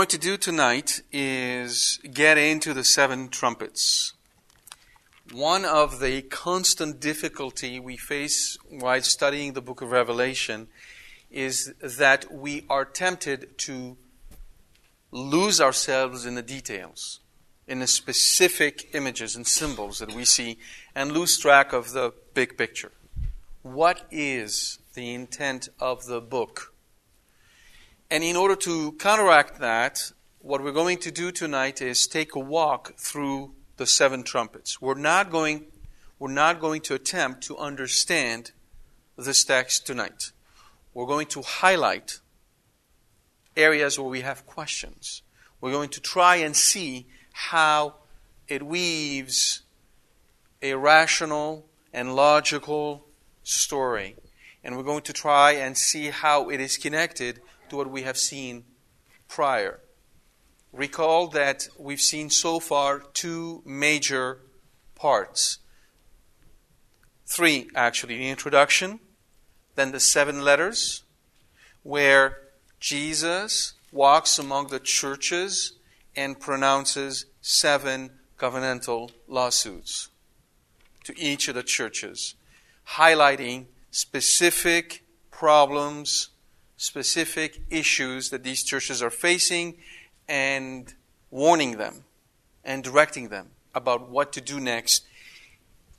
Going to do tonight is get into the seven trumpets. One of the constant difficulty we face while studying the book of Revelation is that we are tempted to lose ourselves in the details, in the specific images and symbols that we see, and lose track of the big picture. What is the intent of the book? And in order to counteract that, what we're going to do tonight is take a walk through the seven trumpets. We're not going, we're not going to attempt to understand this text tonight. We're going to highlight areas where we have questions. We're going to try and see how it weaves a rational and logical story. And we're going to try and see how it is connected to what we have seen prior. Recall that we've seen so far two major parts. Three, actually. The introduction, then the seven letters, where Jesus walks among the churches and pronounces seven covenantal lawsuits to each of the churches, highlighting specific problems specific issues that these churches are facing and warning them and directing them about what to do next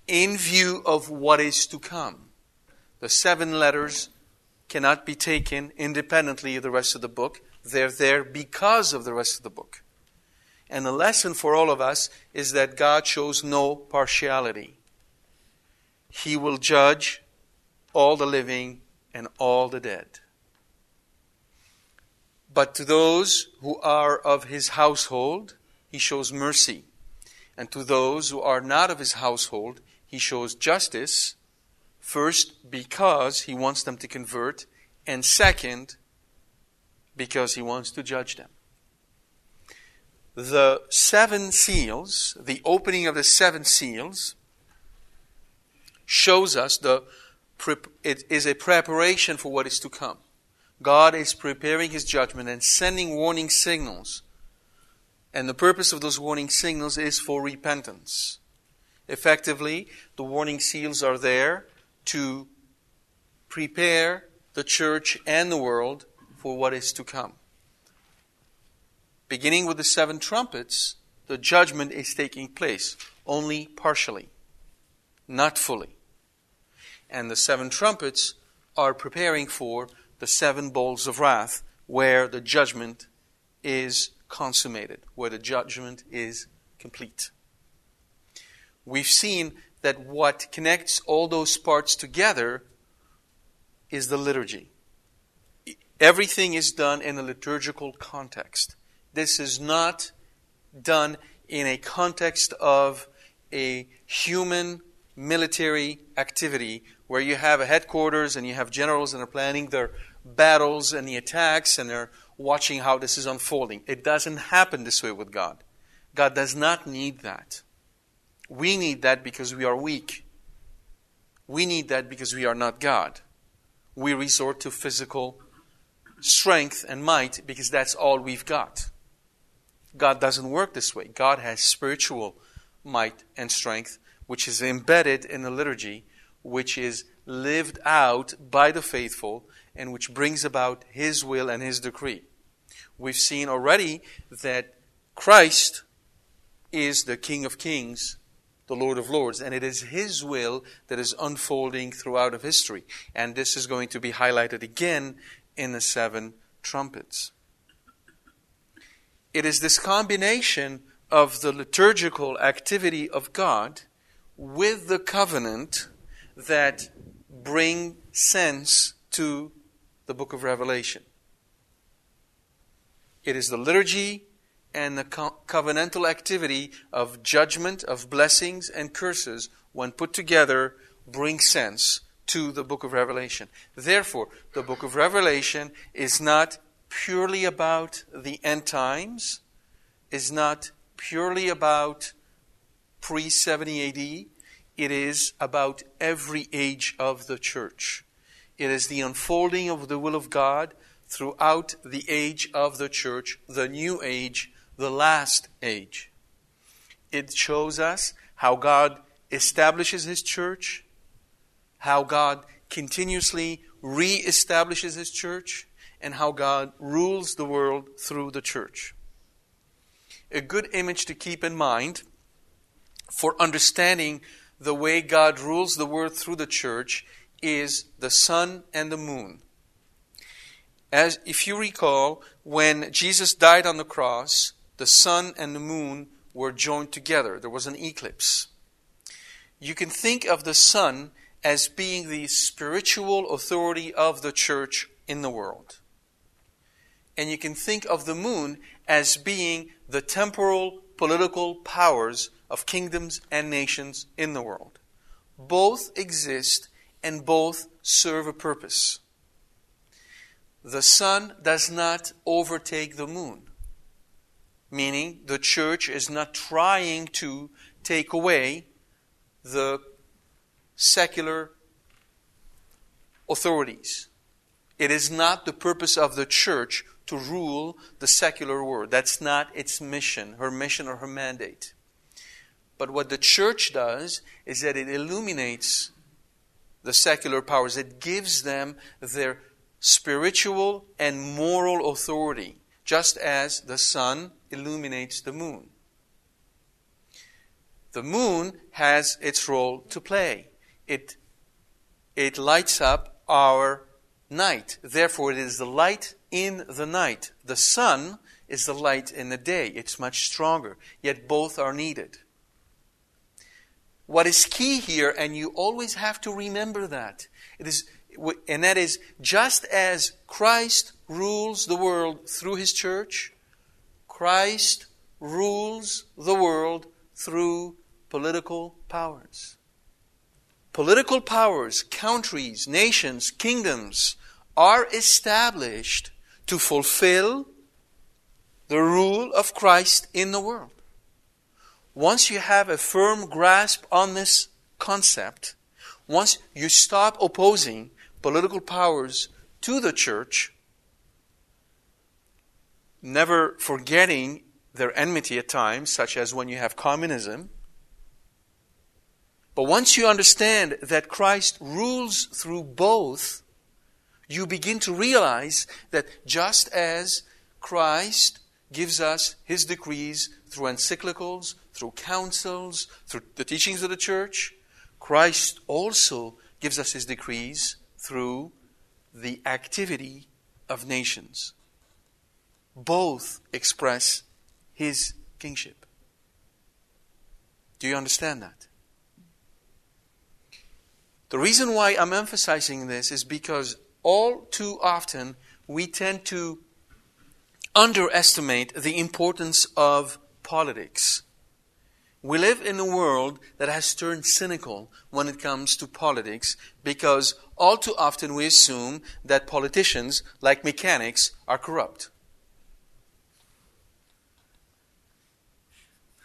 in view of what is to come. The seven letters cannot be taken independently of the rest of the book. They're there because of the rest of the book. And the lesson for all of us is that God shows no partiality. He will judge all the living and all the dead. But to those who are of his household, he shows mercy. And to those who are not of his household, he shows justice, first, because he wants them to convert, and second, because he wants to judge them. The seven seals, the opening of the seven seals, shows us the, it is a preparation for what is to come. God is preparing his judgment and sending warning signals. And the purpose of those warning signals is for repentance. Effectively, the warning seals are there to prepare the church and the world for what is to come. Beginning with the seven trumpets, the judgment is taking place, only partially, not fully. And the seven trumpets are preparing for the seven bowls of wrath, where the judgment is consummated, where the judgment is complete. We've seen that what connects all those parts together is the liturgy. Everything is done in a liturgical context. This is not done in a context of a human military activity where you have a headquarters and you have generals and are planning their battles and the attacks and they're watching how this is unfolding. It doesn't happen this way with God. God does not need that. We need that because we are weak. We need that because we are not God. We resort to physical strength and might because that's all we've got. God doesn't work this way. God has spiritual might and strength, which is embedded in the liturgy, which is lived out by the faithful, and which brings about His will and His decree. We've seen already that Christ is the King of Kings, the Lord of Lords, and it is His will that is unfolding throughout of history. And this is going to be highlighted again in the seven trumpets. It is this combination of the liturgical activity of God with the covenant that bring sense to the book of Revelation. It is the liturgy and the co- covenantal activity of judgment, of blessings and curses, when put together, bring sense to the book of Revelation. Therefore, the book of Revelation is not purely about the end times, is not purely about pre 70 AD, it is about every age of the church. It is the unfolding of the will of God throughout the age of the church, the new age, the last age. It shows us how God establishes His church, how God continuously re establishes His church, and how God rules the world through the church. A good image to keep in mind for understanding the way God rules the world through the church is the sun and the moon. As if you recall, when Jesus died on the cross, the sun and the moon were joined together. There was an eclipse. You can think of the sun as being the spiritual authority of the church in the world. And you can think of the moon as being the temporal political powers of kingdoms and nations in the world. Both exist and both serve a purpose. The sun does not overtake the moon meaning the church is not trying to take away the secular authorities. It is not the purpose of the church to rule the secular world. That's not its mission, her mission or her mandate. But what the church does is that it illuminates the secular powers, it gives them their spiritual and moral authority, just as the sun illuminates the moon. The moon has its role to play. It, it lights up our night. Therefore, it is the light in the night. The sun is the light in the day. It's much stronger. Yet both are needed. What is key here, and you always have to remember that, it is, and that is just as Christ rules the world through his church, Christ rules the world through political powers. Political powers, countries, nations, kingdoms are established to fulfill the rule of Christ in the world. Once you have a firm grasp on this concept, once you stop opposing political powers to the church, never forgetting their enmity at times, such as when you have communism. But once you understand that Christ rules through both, you begin to realize that just as Christ gives us his decrees through encyclicals, through councils, through the teachings of the church, Christ also gives us his decrees through the activity of nations both express his kingship. Do you understand that? The reason why I'm emphasizing this is because all too often we tend to underestimate the importance of politics. We live in a world that has turned cynical when it comes to politics because all too often we assume that politicians, like mechanics, are corrupt.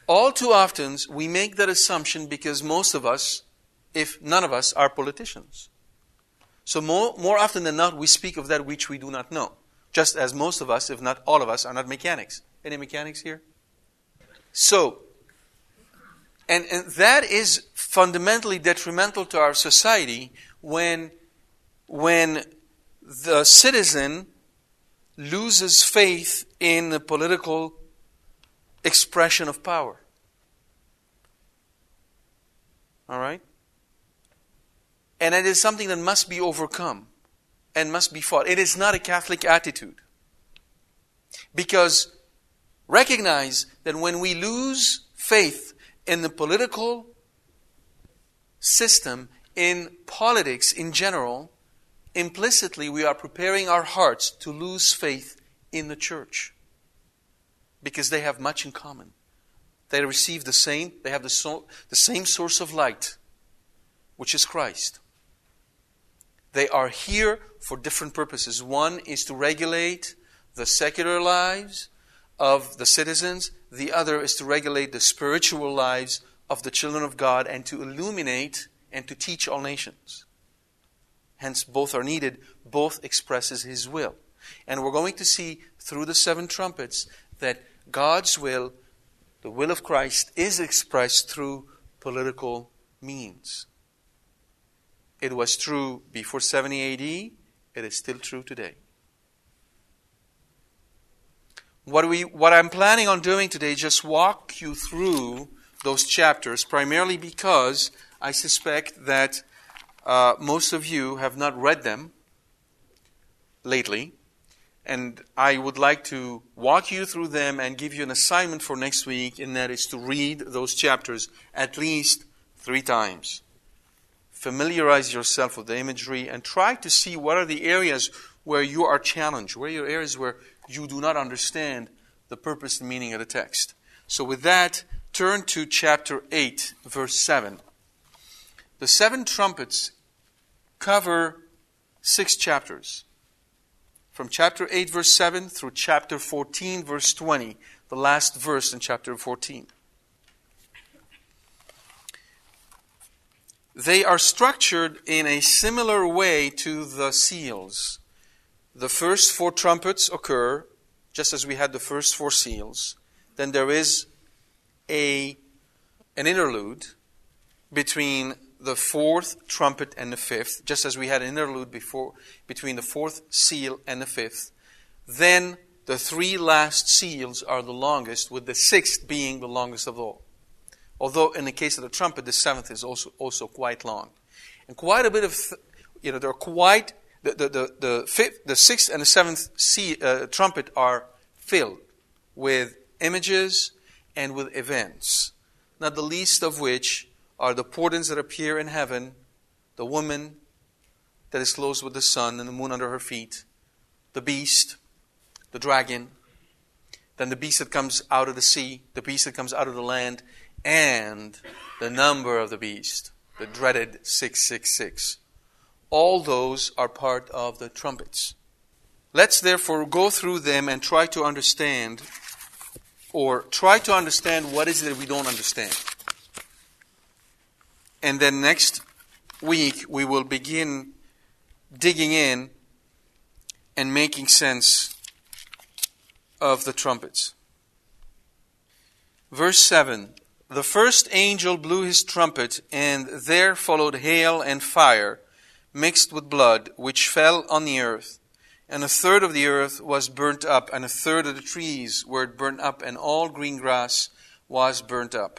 All too often, we make that assumption because most of us, if none of us, are politicians. So more, more often than not, we speak of that which we do not know. Just as most of us, if not all of us, are not mechanics. Any mechanics here? So, And, and that is fundamentally detrimental to our society when, when the citizen loses faith in the political expression of power. All right? And it is something that must be overcome and must be fought. It is not a Catholic attitude. Because recognize that when we lose faith in the political system, in politics in general, implicitly we are preparing our hearts to lose faith in the church. Because they have much in common. They receive the same, they have the, so, the same source of light, which is Christ. They are here for different purposes. One is to regulate the secular lives of the citizens, the other is to regulate the spiritual lives of the children of God and to illuminate and to teach all nations. Hence, both are needed, both expresses His will. And we're going to see through the seven trumpets that God's will, the will of Christ, is expressed through political means. It was true before 70 AD, it is still true today. What, we, what I'm planning on doing today, is just walk you through those chapters, primarily because I suspect that uh, most of you have not read them lately. And I would like to walk you through them and give you an assignment for next week, and that is to read those chapters at least three times. Familiarize yourself with the imagery and try to see what are the areas where you are challenged, where your areas where you do not understand the purpose and meaning of the text. So, with that, turn to chapter 8, verse 7. The seven trumpets cover six chapters. From chapter 8, verse 7 through chapter 14, verse 20, the last verse in chapter 14. They are structured in a similar way to the seals. The first four trumpets occur just as we had the first four seals. Then there is a, an interlude between the fourth trumpet and the fifth, just as we had an interlude before between the fourth seal and the fifth. Then the three last seals are the longest, with the sixth being the longest of all. Although in the case of the trumpet, the seventh is also also quite long, and quite a bit of, you know, there are quite the, the, the, the, fifth, the sixth and the seventh sea, uh, trumpet are filled with images and with events, not the least of which are the portents that appear in heaven, the woman that is clothed with the sun and the moon under her feet, the beast, the dragon, then the beast that comes out of the sea, the beast that comes out of the land, and the number of the beast, the dreaded 666. All those are part of the trumpets. Let's therefore go through them and try to understand, or try to understand what is it that we don't understand. And then next week we will begin digging in and making sense of the trumpets. Verse 7 The first angel blew his trumpet, and there followed hail and fire mixed with blood, which fell on the earth. And a third of the earth was burnt up, and a third of the trees were burnt up, and all green grass was burnt up.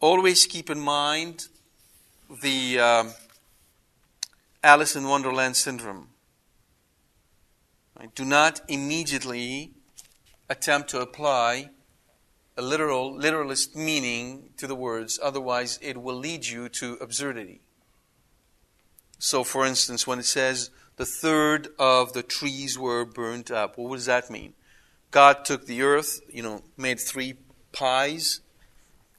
Always keep in mind the um, Alice in Wonderland syndrome. Right? Do not immediately attempt to apply a literal, literalist meaning to the words, otherwise, it will lead you to absurdity. So, for instance, when it says the third of the trees were burnt up, what does that mean? God took the earth, you know, made three pies,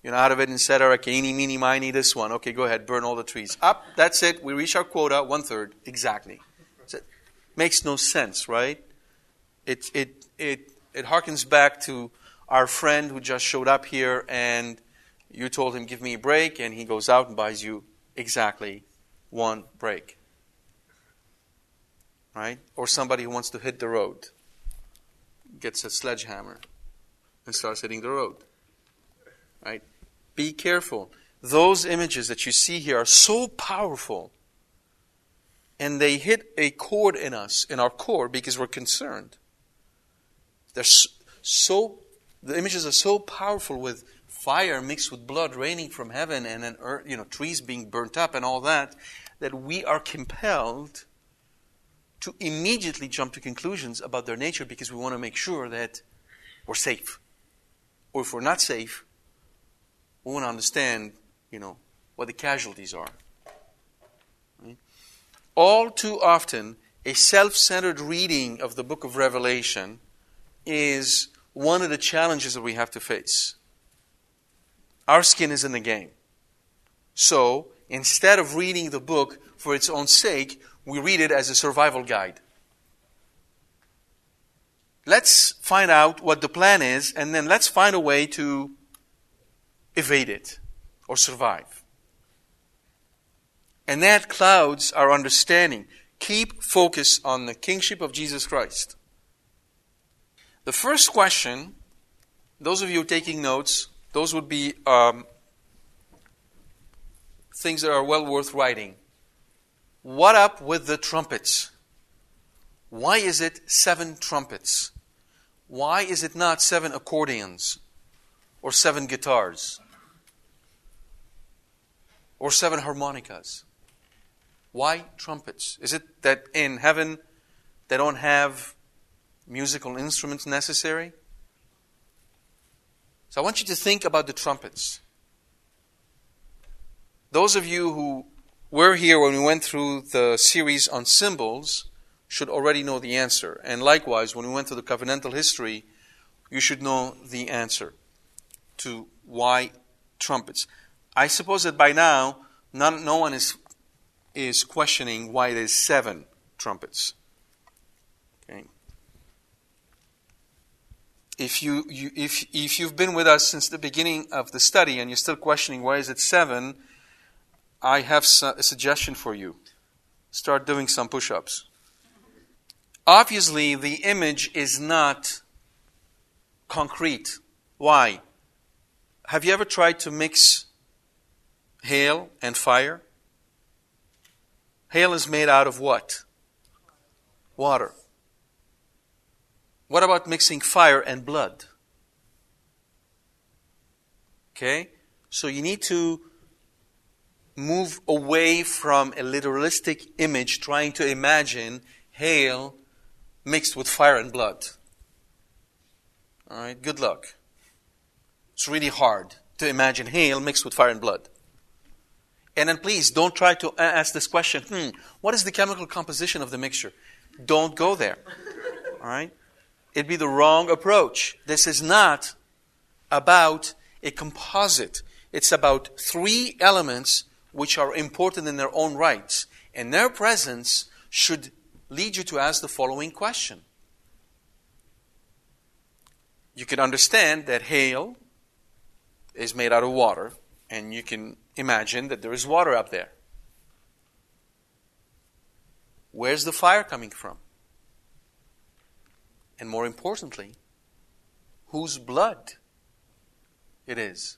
you know, out of it and said, all right, eeny, meeny, miny, this one. Okay, go ahead, burn all the trees. Up, that's it. We reach our quota, one third, exactly. So makes no sense, right? It, it, it, it harkens back to our friend who just showed up here and you told him, give me a break, and he goes out and buys you exactly one break. Right? Or somebody who wants to hit the road gets a sledgehammer and starts hitting the road. Right? be careful. Those images that you see here are so powerful and they hit a chord in us, in our core, because we're concerned. They're so, the images are so powerful with fire mixed with blood raining from heaven and then earth, you know, trees being burnt up and all that, that we are compelled to immediately jump to conclusions about their nature because we want to make sure that we're safe. Or if we're not safe, we want to understand, you know, what the casualties are. All too often, a self centered reading of the book of Revelation is one of the challenges that we have to face. Our skin is in the game. So, instead of reading the book for its own sake, we read it as a survival guide. Let's find out what the plan is, and then let's find a way to evade it or survive. And that clouds our understanding. Keep focus on the kingship of Jesus Christ. The first question, those of you taking notes, those would be um, things that are well worth writing. What up with the trumpets? Why is it seven trumpets? Why is it not seven accordions or seven guitars or seven harmonicas? Why trumpets? Is it that in heaven they don't have musical instruments necessary? So I want you to think about the trumpets. Those of you who were here when we went through the series on symbols, should already know the answer. And likewise, when we went to the covenantal history, you should know the answer to why trumpets. I suppose that by now, none, no one is, is questioning why there's seven trumpets. If, you, you, if, if you've been with us since the beginning of the study and you're still questioning why is it seven, I have a suggestion for you. Start doing some push ups. Obviously, the image is not concrete. Why? Have you ever tried to mix hail and fire? Hail is made out of what? Water. What about mixing fire and blood? Okay? So you need to move away from a literalistic image trying to imagine hail mixed with fire and blood. All right, good luck. It's really hard to imagine hail mixed with fire and blood. And then please don't try to ask this question hmm, what is the chemical composition of the mixture? Don't go there. All right? It'd be the wrong approach. This is not about a composite, it's about three elements which are important in their own rights. And their presence should lead you to ask the following question. You can understand that hail is made out of water, and you can imagine that there is water up there. Where's the fire coming from? And more importantly, whose blood it is?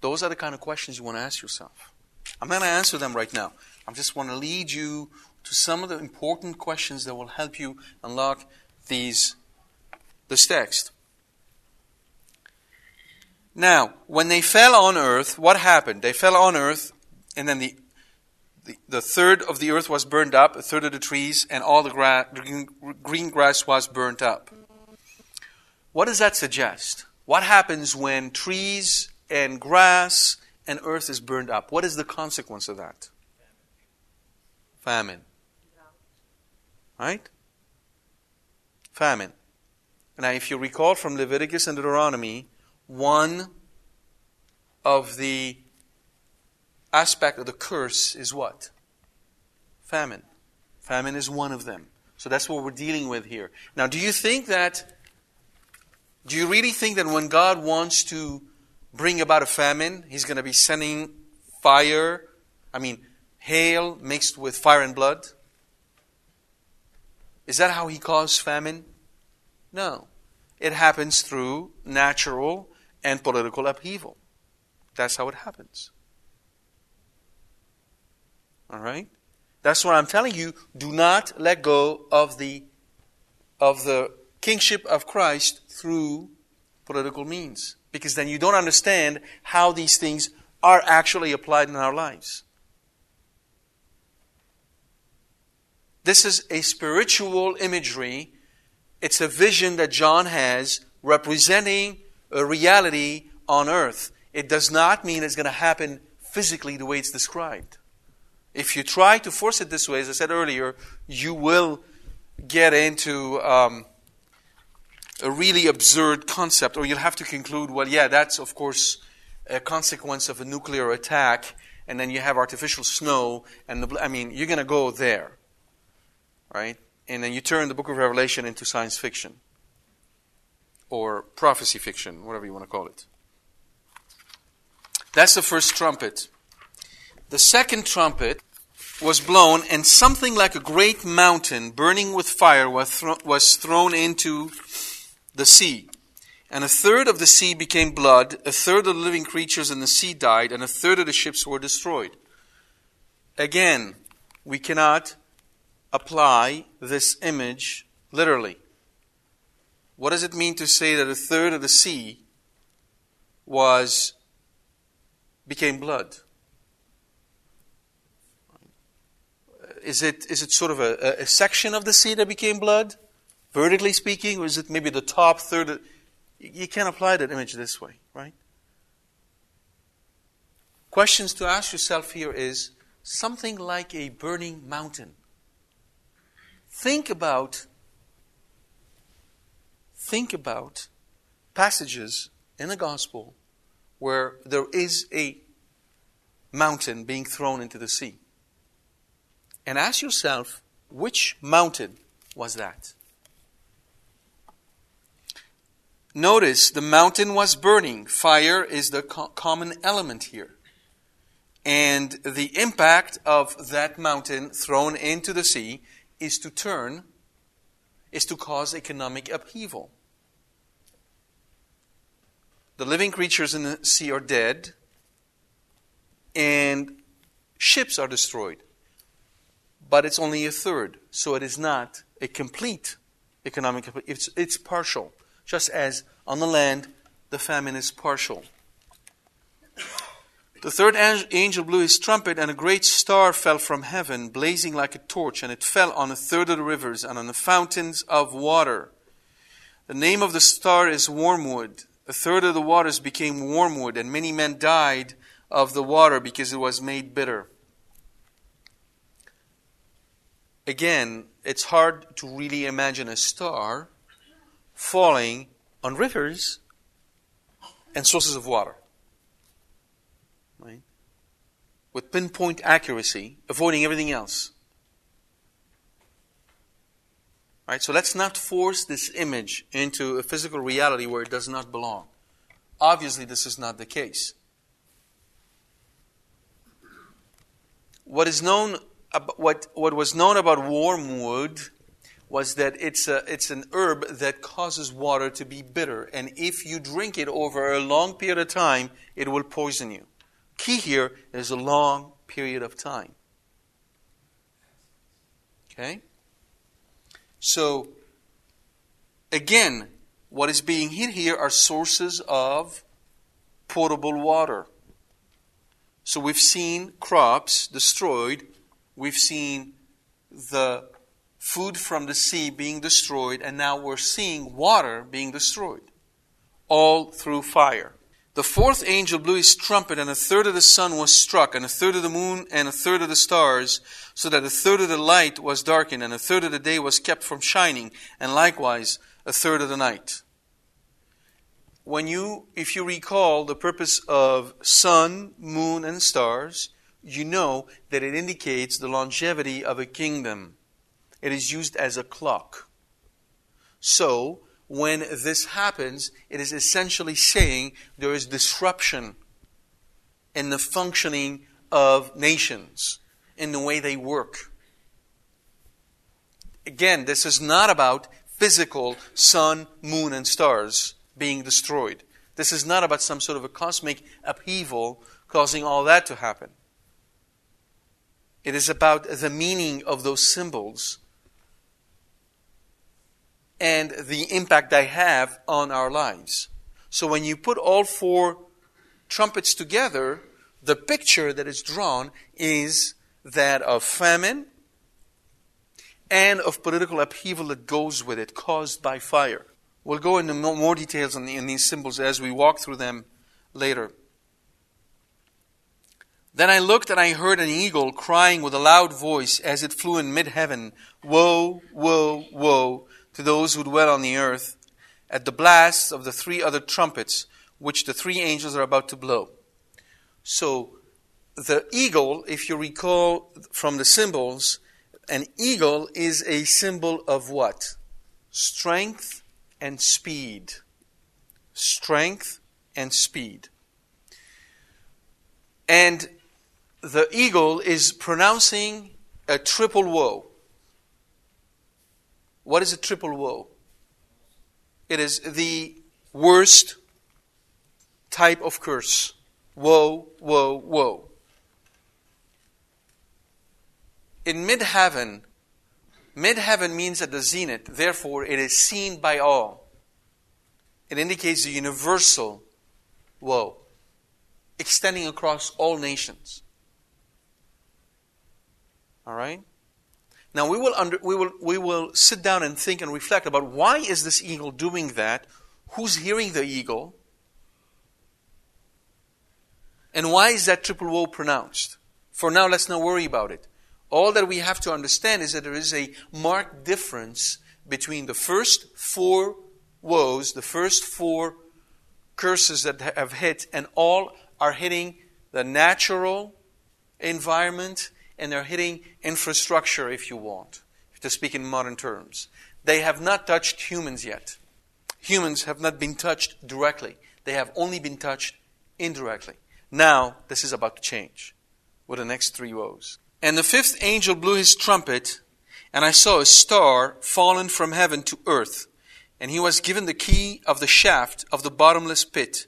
Those are the kind of questions you want to ask yourself. I'm not going to answer them right now. I just want to lead you to some of the important questions that will help you unlock these this text. Now, when they fell on earth, what happened? They fell on earth, and then the, the, the third of the earth was burned up, a third of the trees, and all the gra- green, grass was burnt up. What does that suggest? What happens when trees and grass and earth is burned up? What is the consequence of that? Famine. Right? Famine. Now, if you recall from Leviticus and Deuteronomy, one of the aspect of the curse is what? Famine. Famine is one of them. So that's what we're dealing with here. Now, do you think that, do you really think that when God wants to bring about a famine, He's going to be sending fire? I mean, hail mixed with fire and blood? Is that how he caused famine? No. It happens through natural and political upheaval. That's how it happens. All right? That's what I'm telling you. Do not let go of the of the kingship of Christ through political means because then you don't understand how these things are actually applied in our lives. This is a spiritual imagery. It's a vision that John has representing a reality on earth. It does not mean it's going to happen physically the way it's described. If you try to force it this way, as I said earlier, you will get into um, a really absurd concept, or you'll have to conclude, well, yeah, that's of course a consequence of a nuclear attack, and then you have artificial snow, and the, I mean, you're going to go there, right? And then you turn the book of Revelation into science fiction, or prophecy fiction, whatever you want to call it. That's the first trumpet. The second trumpet was blown, and something like a great mountain burning with fire was, thro- was thrown into the sea. And a third of the sea became blood, a third of the living creatures in the sea died, and a third of the ships were destroyed. Again, we cannot apply this image literally. What does it mean to say that a third of the sea was became blood? Is it, is it sort of a, a section of the sea that became blood? vertically speaking, or is it maybe the top third? Of, you can't apply that image this way, right? Questions to ask yourself here is something like a burning mountain. Think about think about passages in the gospel where there is a mountain being thrown into the sea. And ask yourself, which mountain was that? Notice the mountain was burning. Fire is the co- common element here. And the impact of that mountain thrown into the sea is to turn, is to cause economic upheaval. The living creatures in the sea are dead, and ships are destroyed. But it's only a third, so it is not a complete economic, it's, it's partial just as on the land the famine is partial. The third angel blew his trumpet, and a great star fell from heaven, blazing like a torch, and it fell on a third of the rivers and on the fountains of water. The name of the star is wormwood. A third of the waters became wormwood, and many men died of the water because it was made bitter. Again, it's hard to really imagine a star falling on rivers and sources of water. Right? With pinpoint accuracy, avoiding everything else. Right? So let's not force this image into a physical reality where it does not belong. Obviously, this is not the case. What is known, what, what was known about wormwood was that it's, a, it's an herb that causes water to be bitter. And if you drink it over a long period of time, it will poison you. Key here is a long period of time. Okay? So, again, what is being hit here are sources of potable water. So we've seen crops destroyed, we've seen the food from the sea being destroyed, and now we're seeing water being destroyed, all through fire. The fourth angel blew his trumpet, and a third of the sun was struck, and a third of the moon, and a third of the stars, so that a third of the light was darkened, and a third of the day was kept from shining, and likewise a third of the night. When you, if you recall the purpose of sun, moon, and stars, you know that it indicates the longevity of a kingdom. It is used as a clock. So, when this happens, it is essentially saying there is disruption in the functioning of nations, in the way they work. Again, this is not about physical sun, moon, and stars being destroyed. This is not about some sort of a cosmic upheaval causing all that to happen. It is about the meaning of those symbols and the impact they have on our lives. So when you put all four trumpets together, the picture that is drawn is that of famine and of political upheaval that goes with it, caused by fire. We'll go into more details on the, in these symbols as we walk through them later. Then I looked and I heard an eagle crying with a loud voice as it flew in mid heaven Woe, woe, woe to those who dwell on the earth at the blasts of the three other trumpets which the three angels are about to blow. So, the eagle, if you recall from the symbols, an eagle is a symbol of what? Strength and speed. Strength and speed. And the eagle is pronouncing a triple woe. What is a triple woe? It is the worst type of curse. Woe, woe, woe. In mid heaven, mid heaven means at the zenith, therefore, it is seen by all. It indicates the universal woe, extending across all nations. All right? Now we will, under, we, will, we will sit down and think and reflect about why is this eagle doing that? Who's hearing the eagle? And why is that triple woe pronounced? For now, let's not worry about it. All that we have to understand is that there is a marked difference between the first four woes, the first four curses that have hit, and all are hitting the natural environment and they're hitting infrastructure, if you want, to speak in modern terms. They have not touched humans yet. Humans have not been touched directly, they have only been touched indirectly. Now, this is about to change with the next three woes. And the fifth angel blew his trumpet, and I saw a star fallen from heaven to earth, and he was given the key of the shaft of the bottomless pit.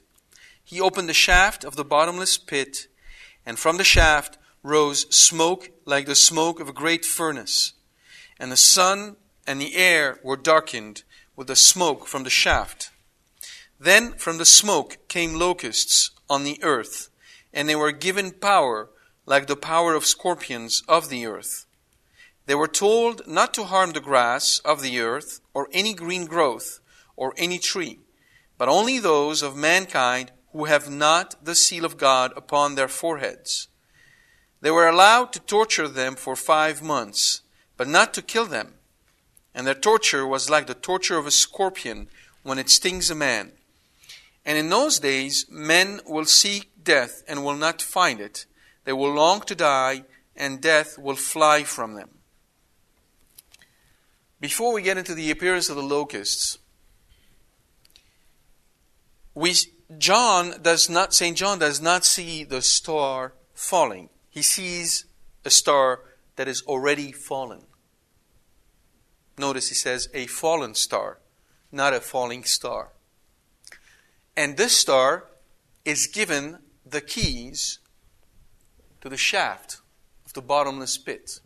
He opened the shaft of the bottomless pit, and from the shaft rose smoke like the smoke of a great furnace, and the sun and the air were darkened with the smoke from the shaft. Then from the smoke came locusts on the earth, and they were given power like the power of scorpions of the earth. They were told not to harm the grass of the earth, or any green growth, or any tree, but only those of mankind who have not the seal of God upon their foreheads. They were allowed to torture them for five months, but not to kill them. And their torture was like the torture of a scorpion when it stings a man. And in those days, men will seek death and will not find it. They will long to die, and death will fly from them. Before we get into the appearance of the locusts, we, John does not, St. John does not see the star falling he sees a star that is already fallen. Notice he says a fallen star, not a falling star. And this star is given the keys to the shaft of the bottomless pit.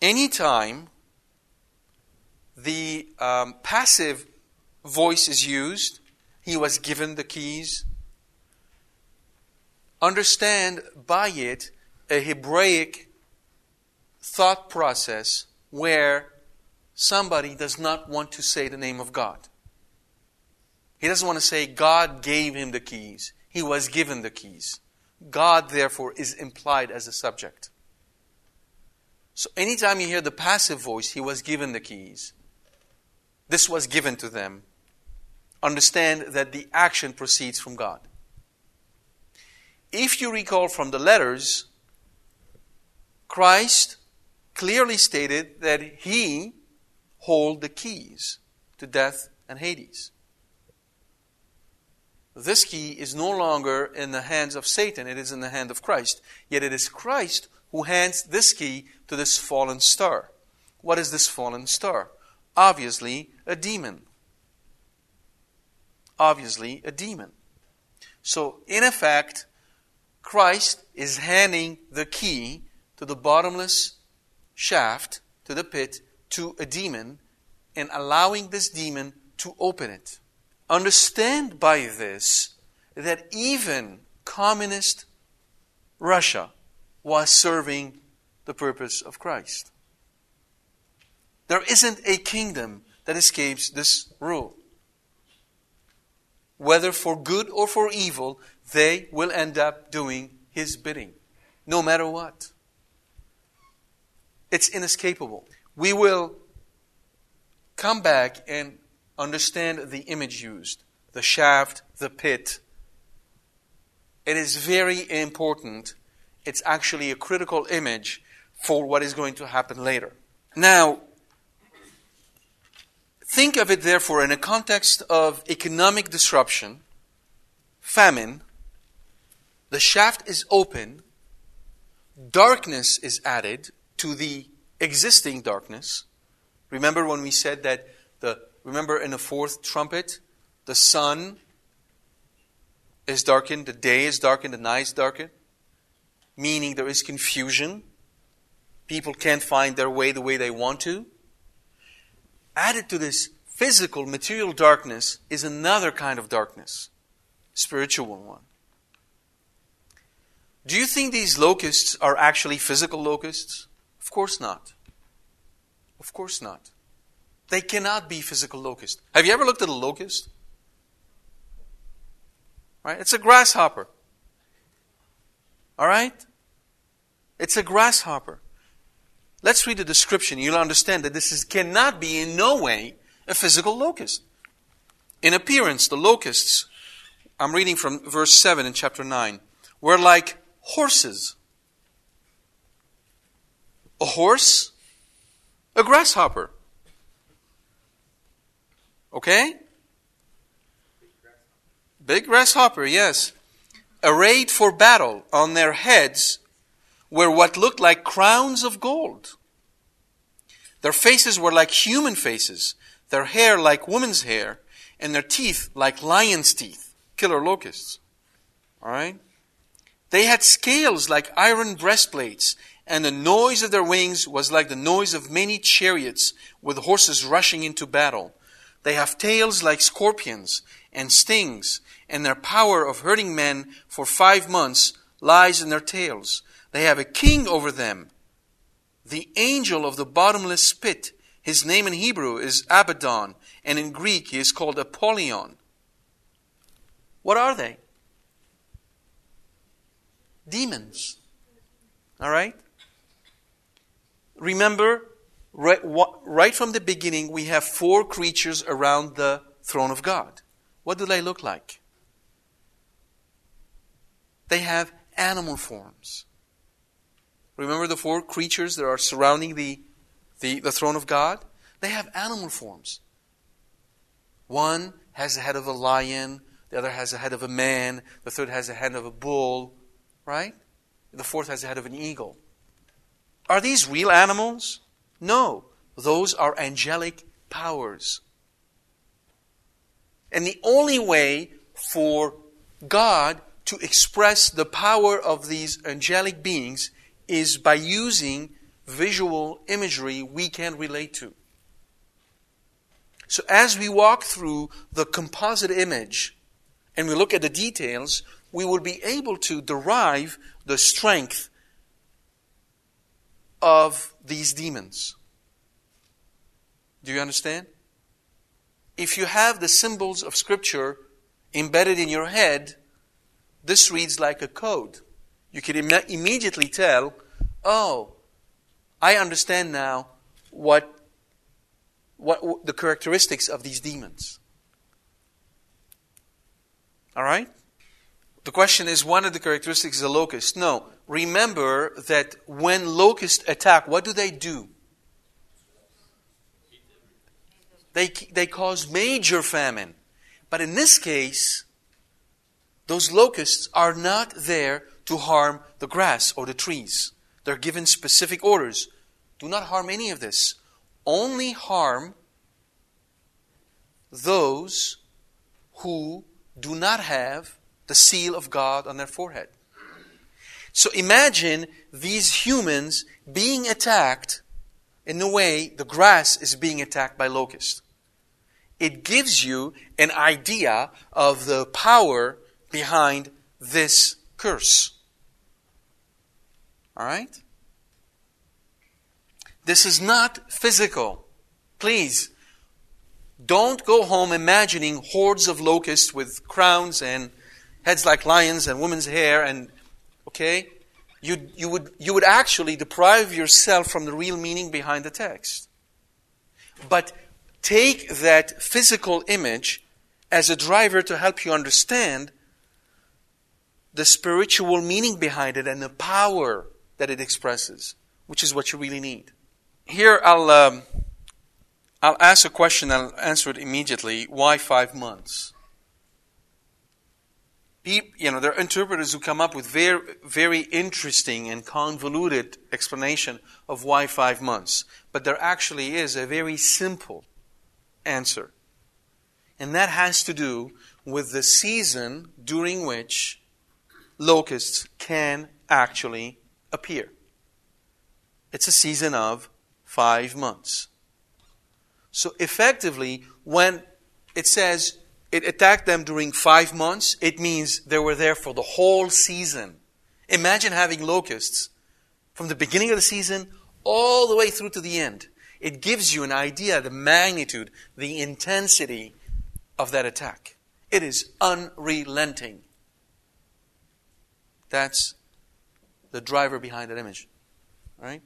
Anytime the um, passive voice is used, he was given the keys understand by it a Hebraic thought process where somebody does not want to say the name of God. He doesn't want to say God gave him the keys. He was given the keys. God, therefore, is implied as a subject. So anytime you hear the passive voice, he was given the keys. This was given to them. Understand that the action proceeds from God if you recall from the letters, Christ clearly stated that he hold the keys to death and Hades. This key is no longer in the hands of Satan, it is in the hand of Christ. Yet it is Christ who hands this key to this fallen star. What is this fallen star? Obviously, a demon. obviously a demon. So, in effect, Christ is handing the key to the bottomless shaft, to the pit, to a demon, and allowing this demon to open it. Understand by this that even communist Russia was serving the purpose of Christ. There isn't a kingdom that escapes this rule. Whether for good or for evil, they will end up doing his bidding, no matter what. It's inescapable. We will come back and understand the image used the shaft, the pit. It is very important. It's actually a critical image for what is going to happen later. Now, think of it therefore in a context of economic disruption, famine, the shaft is open, darkness is added to the existing darkness. Remember when we said that the remember in the fourth trumpet, the sun is darkened, the day is darkened, the night is darkened, meaning there is confusion. People can't find their way the way they want to. Added to this physical, material darkness is another kind of darkness, spiritual one. Do you think these locusts are actually physical locusts? Of course not. Of course not. They cannot be physical locusts. Have you ever looked at a locust? Right? It's a grasshopper. All right? It's a grasshopper. Let's read the description. You'll understand that this is, cannot be in no way a physical locust. In appearance, the locusts, I'm reading from verse 7 in chapter 9, were like horses. A horse, a grasshopper. Okay? Big grasshopper, yes. Arrayed for battle on their heads were what looked like crowns of gold. Their faces were like human faces, their hair like woman's hair, and their teeth like lion's teeth, killer locusts. All right? They had scales like iron breastplates, and the noise of their wings was like the noise of many chariots with horses rushing into battle. They have tails like scorpions and stings, and their power of hurting men for five months lies in their tails. They have a king over them, the angel of the bottomless pit. His name in Hebrew is Abaddon, and in Greek he is called Apollyon. What are they? Demons. All right? Remember, right, right from the beginning, we have four creatures around the throne of God. What do they look like? They have animal forms. Remember the four creatures that are surrounding the, the, the throne of God? They have animal forms. One has the head of a lion, the other has the head of a man, the third has the head of a bull, right? The fourth has the head of an eagle. Are these real animals? No. Those are angelic powers. And the only way for God to express the power of these angelic beings is by using visual imagery we can relate to. So as we walk through the composite image and we look at the details, we will be able to derive the strength of these demons. Do you understand? If you have the symbols of Scripture embedded in your head, this reads like a code. You can Im- immediately tell, oh, I understand now what, what, what the characteristics of these demons. All right? The question is one of the characteristics is a locust. No. Remember that when locusts attack, what do they do? They, they cause major famine. But in this case, those locusts are not there to harm the grass or the trees. They're given specific orders. Do not harm any of this. Only harm those who do not have the seal of God on their forehead. So imagine these humans being attacked in the way the grass is being attacked by locusts. It gives you an idea of the power behind this curse. All right? This is not physical. Please, don't go home imagining hordes of locusts with crowns and heads like lions and women's hair and okay? You, you, would, you would actually deprive yourself from the real meaning behind the text. But take that physical image as a driver to help you understand the spiritual meaning behind it and the power that it expresses, which is what you really need. Here, I'll, um, I'll ask a question, I'll answer it immediately. Why five months? You know, there are interpreters who come up with very, very interesting and convoluted explanation of why five months. But there actually is a very simple answer. And that has to do with the season during which locusts can actually appear. It's a season of five months. So effectively, when it says it attacked them during five months, it means they were there for the whole season. Imagine having locusts from the beginning of the season all the way through to the end. It gives you an idea the magnitude, the intensity of that attack. It is unrelenting. That's the driver behind that image. Right?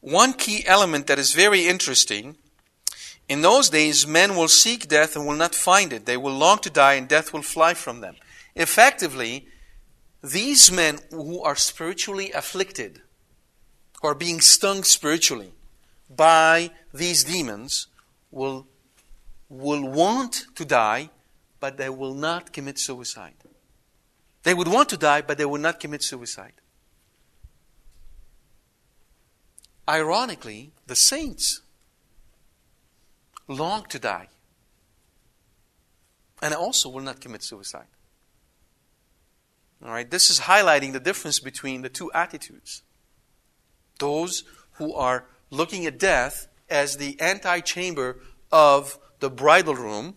One key element that is very interesting in those days, men will seek death and will not find it. They will long to die, and death will fly from them. Effectively, these men who are spiritually afflicted, who are being stung spiritually by these demons, will, will want to die, but they will not commit suicide. They would want to die, but they will not commit suicide. Ironically, the saints long to die and also will not commit suicide. All right, this is highlighting the difference between the two attitudes. Those who are looking at death as the antechamber of the bridal room,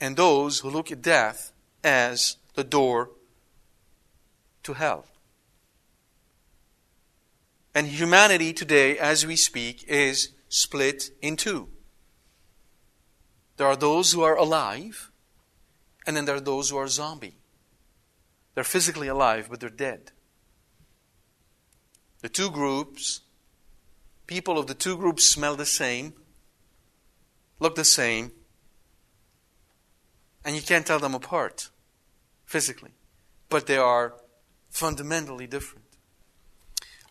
and those who look at death as the door to hell. And humanity today, as we speak, is split in two. There are those who are alive, and then there are those who are zombie. They're physically alive, but they're dead. The two groups, people of the two groups smell the same, look the same, and you can't tell them apart physically. But they are fundamentally different.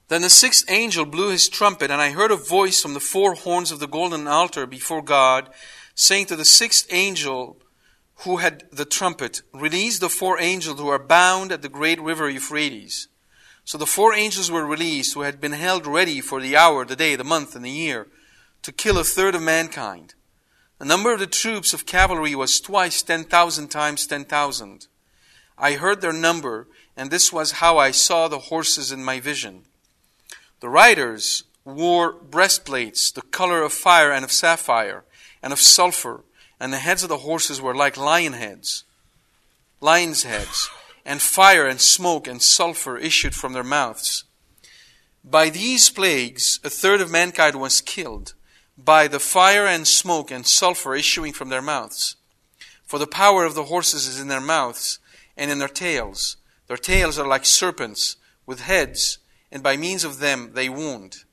Then the sixth angel blew his trumpet, and I heard a voice from the four horns of the golden altar before God saying to the sixth angel who had the trumpet, Release the four angels who are bound at the great river Euphrates. So the four angels were released who had been held ready for the hour, the day, the month, and the year to kill a third of mankind. The number of the troops of cavalry was twice ten thousand times ten thousand. I heard their number, and this was how I saw the horses in my vision. The riders wore breastplates, the color of fire and of sapphire and of sulfur, and the heads of the horses were like lion heads, lions' heads, and fire and smoke and sulfur issued from their mouths. By these plagues, a third of mankind was killed, by the fire and smoke and sulfur issuing from their mouths. For the power of the horses is in their mouths and in their tails. Their tails are like serpents with heads, and by means of them they wound.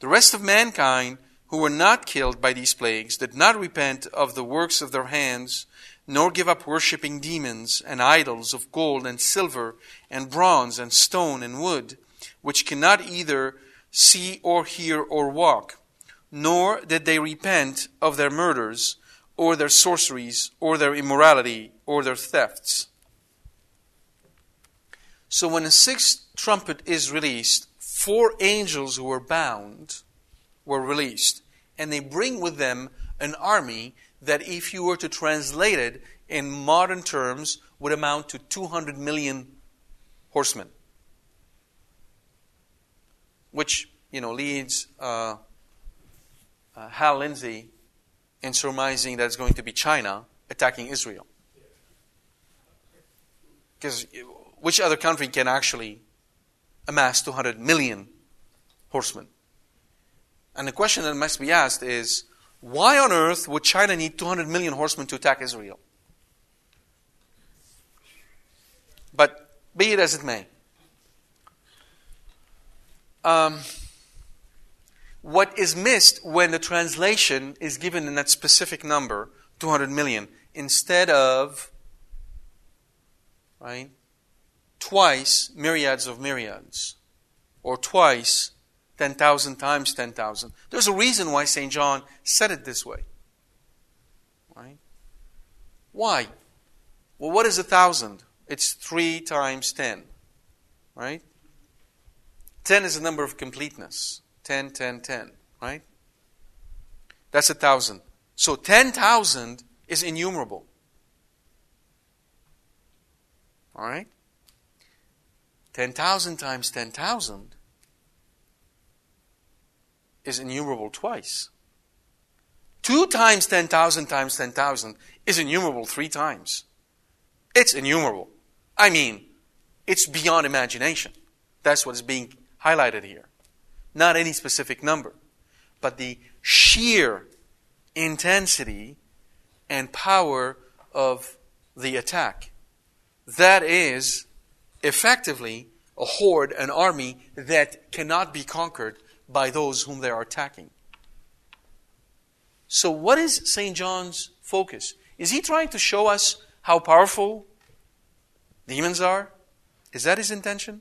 The rest of mankind who were not killed by these plagues did not repent of the works of their hands, nor give up worshipping demons and idols of gold and silver and bronze and stone and wood, which cannot either see or hear or walk. Nor did they repent of their murders, or their sorceries, or their immorality, or their thefts. So when the sixth trumpet is released, four angels who were bound were released and they bring with them an army that, if you were to translate it in modern terms, would amount to 200 million horsemen. Which, you know, leads uh, uh, Hal Lindsey in surmising that it's going to be China attacking Israel. Because which other country can actually amass 200 million horsemen? And the question that must be asked is why on earth would China need 200 million horsemen to attack Israel? But be it as it may. Um, what is missed when the translation is given in that specific number, 200 million, instead of, right, twice myriads of myriads, or twice 10,000 times 10,000. There's a reason why St. John said it this way. Right? Why? Well, what is a thousand? It's 3 times 10. Right? 10 is a number of completeness. 10, 10, 10. Right? That's a thousand. So 10,000 is innumerable. All right? 10,000 times 10,000 is innumerable twice. 2 times 10,000 times 10,000 is innumerable three times. It's innumerable. I mean, it's beyond imagination. That's what is being highlighted here. Not any specific number, but the sheer intensity and power of the attack. That is effectively a horde, an army that cannot be conquered by those whom they are attacking. So, what is St. John's focus? Is he trying to show us how powerful demons are? Is that his intention?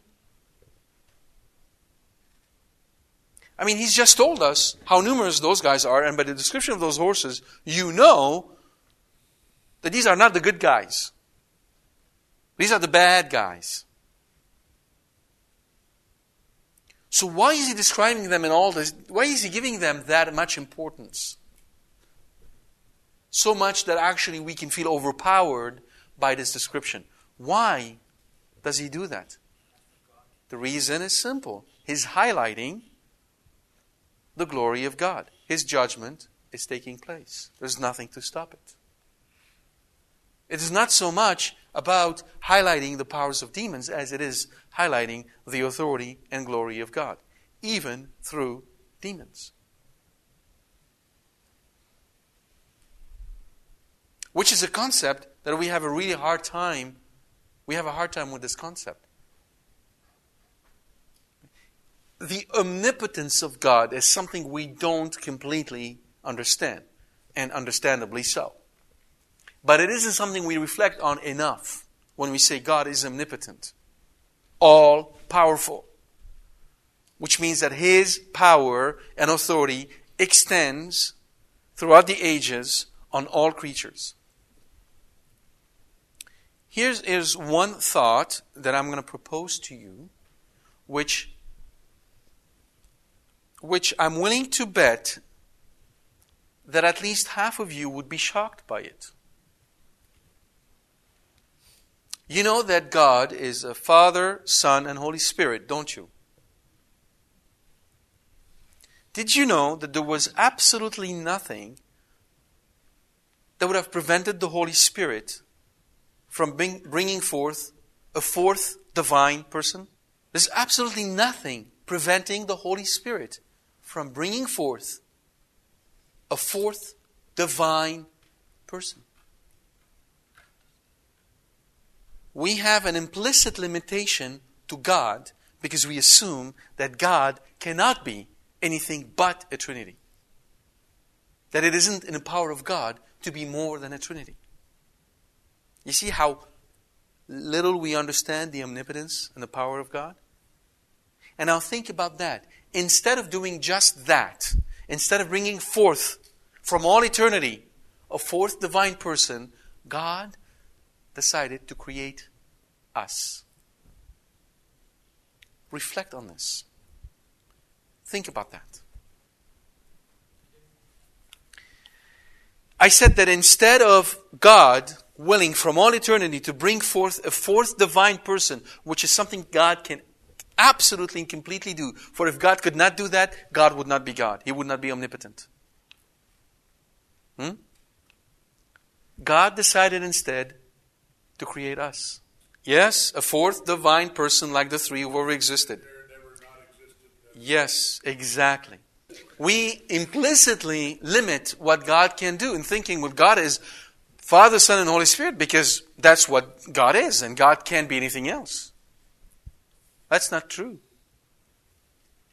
I mean, he's just told us how numerous those guys are, and by the description of those horses, you know that these are not the good guys. These are the bad guys. So why is he describing them in all this? Why is he giving them that much importance? So much that actually we can feel overpowered by this description. Why does he do that? The reason is simple. He's highlighting the glory of God. His judgment is taking place. There's nothing to stop it. It is not so much about highlighting the powers of demons as it is highlighting the authority and glory of God, even through demons. Which is a concept that we have a really hard time. We have a hard time with this concept. The omnipotence of God is something we don't completely understand, and understandably so. But it isn't something we reflect on enough when we say God is omnipotent, all powerful, which means that His power and authority extends throughout the ages on all creatures. Here's, one thought that I'm going to propose to you, which, which I'm willing to bet that at least half of you would be shocked by it. You know that God is a Father, Son, and Holy Spirit, don't you? Did you know that there was absolutely nothing that would have prevented the Holy Spirit from bringing forth a fourth divine person? There's absolutely nothing preventing the Holy Spirit from bringing forth a fourth divine person. We have an implicit limitation to God because we assume that God cannot be anything but a Trinity. That it isn't in the power of God to be more than a Trinity. You see how little we understand the omnipotence and the power of God? And now think about that. Instead of doing just that, instead of bringing forth from all eternity a fourth divine person, God decided to create us. Reflect on this. Think about that. I said that instead of God willing from all eternity to bring forth a fourth divine person, which is something God can absolutely and completely do. For if God could not do that, God would not be God. He would not be omnipotent. Hmm? God decided instead to create us. Yes, a fourth divine person like the three who ever existed. Yes, exactly. We implicitly limit what God can do in thinking what God is Father, Son, and Holy Spirit because that's what God is, and God can't be anything else. That's not true.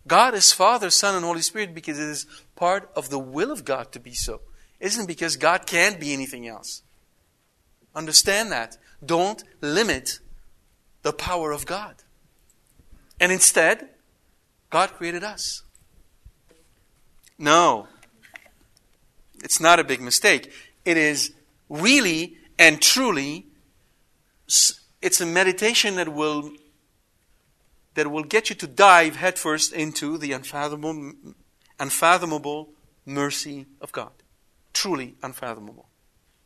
God is Father, Son, and Holy Spirit because it is part of the will of God to be so. It isn't because God can't be anything else. Understand that. Don't limit the power of God. And instead, God created us. No. It's not a big mistake. It is really and truly it's a meditation that will that will get you to dive headfirst into the unfathomable, unfathomable mercy of God. Truly unfathomable.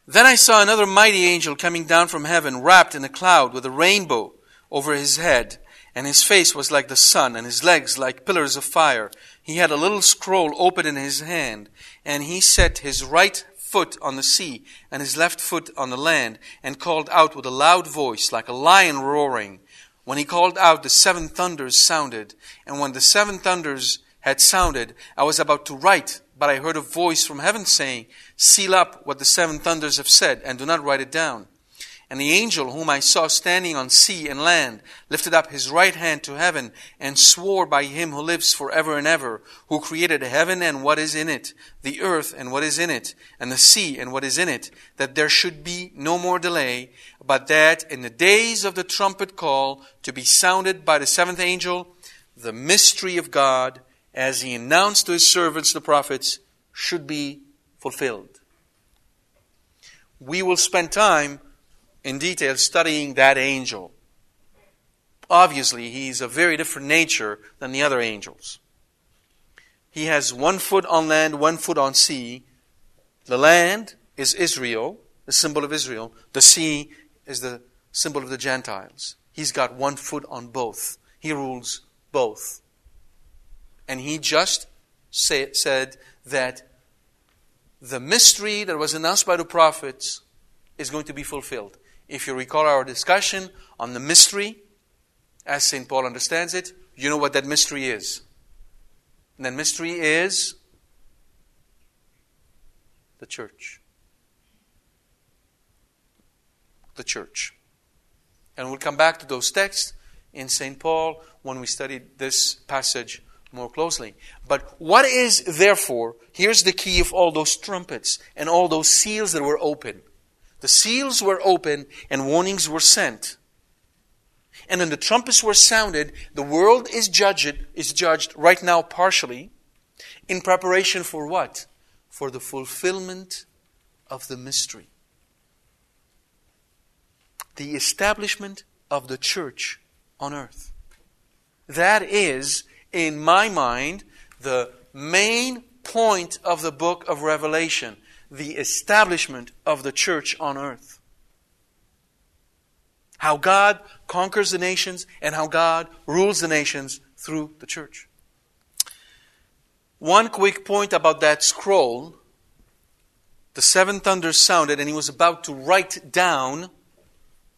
Then I saw another mighty angel coming down from heaven, wrapped in a cloud with a rainbow over his head, and his face was like the sun, and his legs like pillars of fire. He had a little scroll open in his hand, and he set his right foot on the sea, and his left foot on the land, and called out with a loud voice, like a lion roaring. When he called out, the seven thunders sounded. And when the seven thunders had sounded, I was about to write, but I heard a voice from heaven saying, Seal up what the seven thunders have said, and do not write it down. And the angel whom I saw standing on sea and land lifted up his right hand to heaven and swore by him who lives forever and ever, who created heaven and what is in it, the earth and what is in it, and the sea and what is in it, that there should be no more delay, but that in the days of the trumpet call to be sounded by the seventh angel, the mystery of God, as he announced to his servants the prophets, should be fulfilled. We will spend time in detail studying that angel. Obviously, he's a very different nature than the other angels. He has one foot on land, one foot on sea. The land is Israel, the symbol of Israel. The sea is the symbol of the Gentiles. He's got one foot on both. He rules both. And he just say, said that the mystery that was announced by the prophets is going to be fulfilled. If you recall our discussion on the mystery, as St. Paul understands it, you know what that mystery is. And that mystery is the church. The church. And we'll come back to those texts in St. Paul when we study this passage more closely. But what is, therefore, here's the key of all those trumpets and all those seals that were open. The seals were open and warnings were sent. And when the trumpets were sounded, the world is judged, is judged right now partially in preparation for what? For the fulfillment of the mystery. The establishment of the church on earth. That is, in my mind, the main point of the book of Revelation the establishment of the church on earth. How God conquers the nations and how God rules the nations through the church. One quick point about that scroll. The seven thunders sounded, and he was about to write down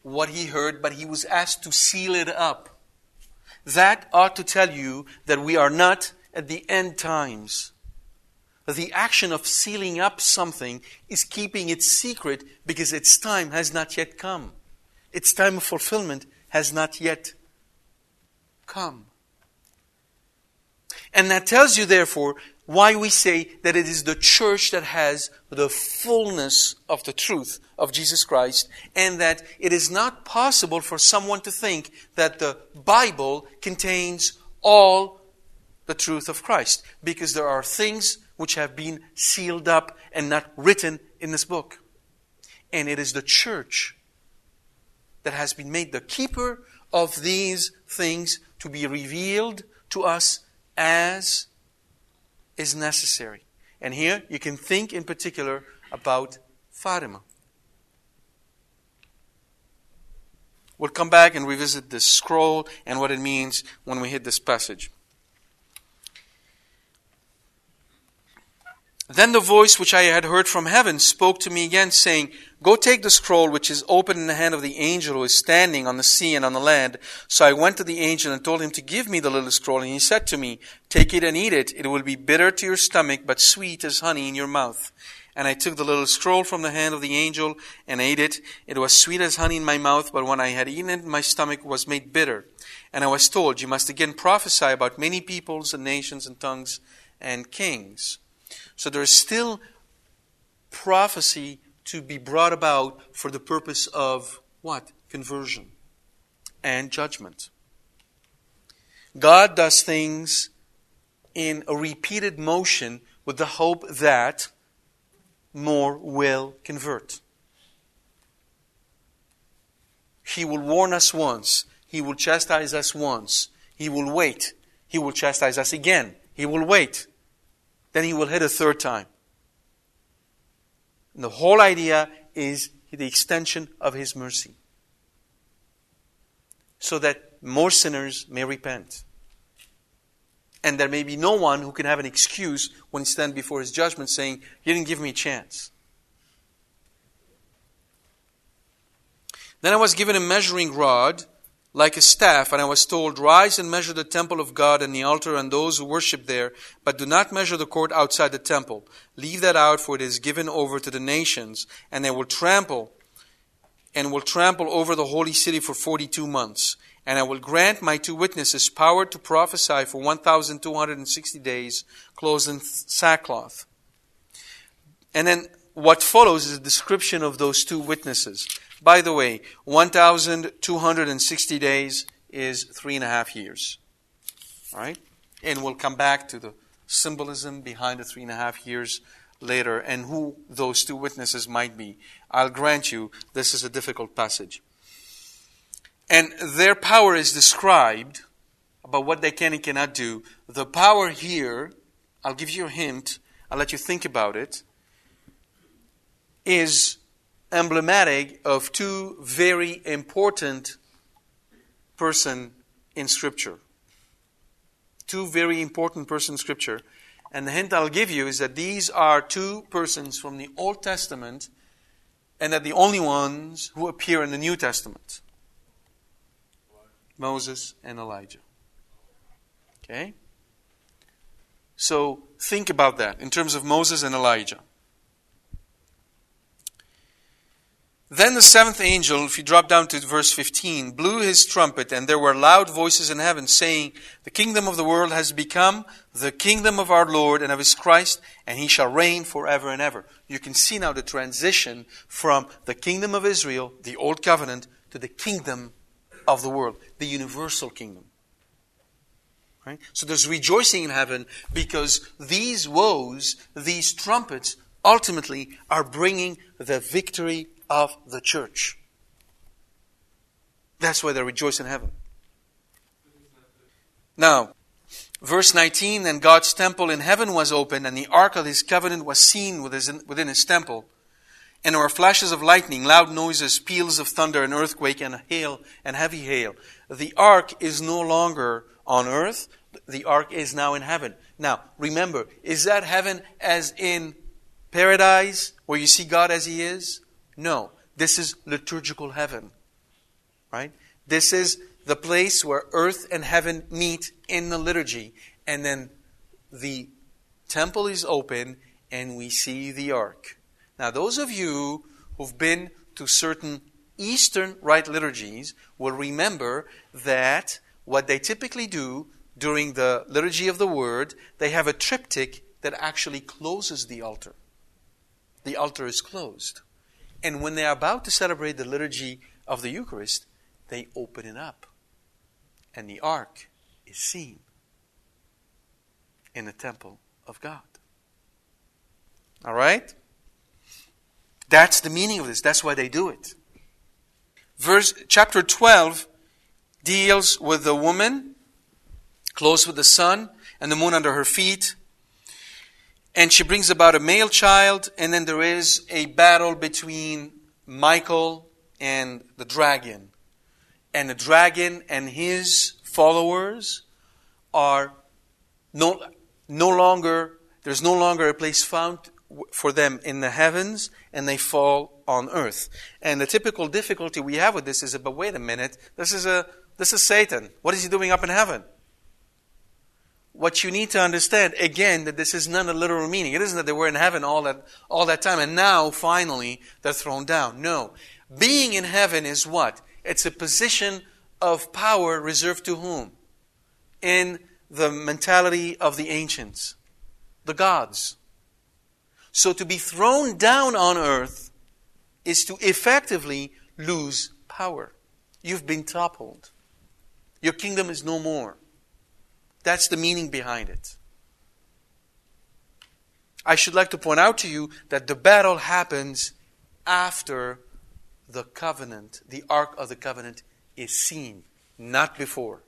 what he heard, but he was asked to seal it up. That ought to tell you that we are not at the end times the action of sealing up something is keeping it secret because its time has not yet come. Its time of fulfillment has not yet come. And that tells you, therefore, why we say that it is the church that has the fullness of the truth of Jesus Christ, and that it is not possible for someone to think that the Bible contains all the truth of Christ, because there are things which have been sealed up and not written in this book. And it is the church that has been made the keeper of these things to be revealed to us as is necessary. And here you can think in particular about Fatima. We'll come back and revisit this scroll and what it means when we hit this passage. Then the voice which I had heard from heaven spoke to me again, saying, Go take the scroll which is open in the hand of the angel who is standing on the sea and on the land. So I went to the angel and told him to give me the little scroll, and he said to me, Take it and eat it. It will be bitter to your stomach, but sweet as honey in your mouth. And I took the little scroll from the hand of the angel and ate it. It was sweet as honey in my mouth, but when I had eaten it, my stomach was made bitter. And I was told, You must again prophesy about many peoples and nations and tongues and kings. So there is still prophecy to be brought about for the purpose of what? Conversion and judgment. God does things in a repeated motion with the hope that more will convert. He will warn us once. He will chastise us once. He will wait. He will chastise us again. He will wait. Then he will hit a third time. And the whole idea is the extension of his mercy. So that more sinners may repent. And there may be no one who can have an excuse when he stands before his judgment saying, You didn't give me a chance. Then I was given a measuring rod like a staff, and I was told, Rise and measure the temple of God and the altar and those who worship there, but do not measure the court outside the temple. Leave that out, for it is given over to the nations, and they will trample and will trample over the holy city for 42 months. And I will grant my two witnesses power to prophesy for 1,260 days, clothed in sackcloth. And then what follows is a description of those two witnesses. By the way, 1,260 days is three and a half years. All right? And we'll come back to the symbolism behind the three and a half years later and who those two witnesses might be. I'll grant you this is a difficult passage. And their power is described about what they can and cannot do. The power here, I'll give you a hint, I'll let you think about it, is emblematic of two very important person in scripture. Two very important persons in scripture. And the hint i'll give you is that these are two persons from the old testament and that the only ones who appear in the new testament moses and elijah. Okay? So think about that in terms of moses and elijah. Then the seventh angel, if you drop down to verse 15, blew his trumpet, and there were loud voices in heaven saying, The kingdom of the world has become the kingdom of our Lord and of his Christ, and he shall reign forever and ever. You can see now the transition from the kingdom of Israel, the old covenant, to the kingdom of the world, the universal kingdom. Right? So there's rejoicing in heaven because these woes, these trumpets, ultimately are bringing the victory of the church. That's why they rejoice in heaven. Now, verse 19 Then God's temple in heaven was opened, and the ark of his covenant was seen within his temple. And there were flashes of lightning, loud noises, peals of thunder, and earthquake, and hail, and heavy hail. The ark is no longer on earth, the ark is now in heaven. Now, remember, is that heaven as in paradise, where you see God as He is? No, this is liturgical heaven. Right? This is the place where earth and heaven meet in the liturgy. And then the temple is open and we see the ark. Now, those of you who've been to certain Eastern Rite liturgies will remember that what they typically do during the liturgy of the word, they have a triptych that actually closes the altar. The altar is closed. And when they are about to celebrate the liturgy of the Eucharist, they open it up. And the ark is seen in the temple of God. All right? That's the meaning of this. That's why they do it. Verse chapter 12 deals with the woman clothed with the sun and the moon under her feet and she brings about a male child, and then there is a battle between Michael and the dragon. And the dragon and his followers are no, no longer, there's no longer a place found for them in the heavens, and they fall on earth. And the typical difficulty we have with this is, but wait a minute, this is a this is Satan. What is he doing up in heaven? What you need to understand, again, that this is not a literal meaning. It isn't that they were in heaven all that, all that time and now, finally, they're thrown down. No. Being in heaven is what? It's a position of power reserved to whom? In the mentality of the ancients, the gods. So to be thrown down on earth is to effectively lose power. You've been toppled. Your kingdom is no more. That's the meaning behind it. I should like to point out to you that the battle happens after the covenant, the ark of the covenant is seen, not before.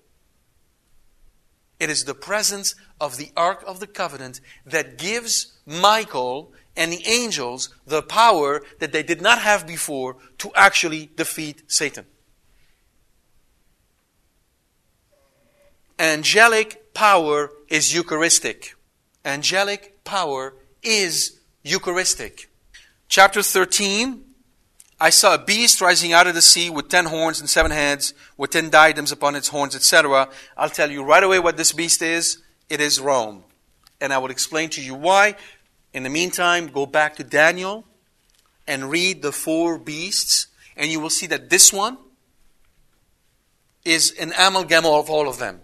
It is the presence of the ark of the covenant that gives Michael and the angels the power that they did not have before to actually defeat Satan. Angelic power is Eucharistic. Angelic power is Eucharistic. Chapter 13 I saw a beast rising out of the sea with ten horns and seven heads, with ten diadems upon its horns, etc. I'll tell you right away what this beast is. It is Rome. And I will explain to you why. In the meantime, go back to Daniel and read the four beasts, and you will see that this one is an amalgam of all of them.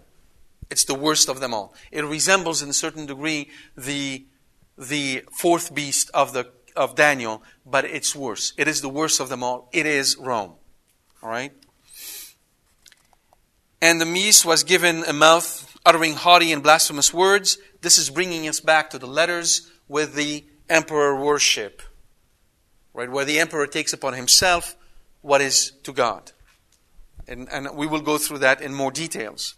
It's the worst of them all. It resembles, in a certain degree, the, the fourth beast of, the, of Daniel, but it's worse. It is the worst of them all. It is Rome. All right? And the beast was given a mouth uttering haughty and blasphemous words. This is bringing us back to the letters with the emperor worship, right? Where the emperor takes upon himself what is to God. And, and we will go through that in more details.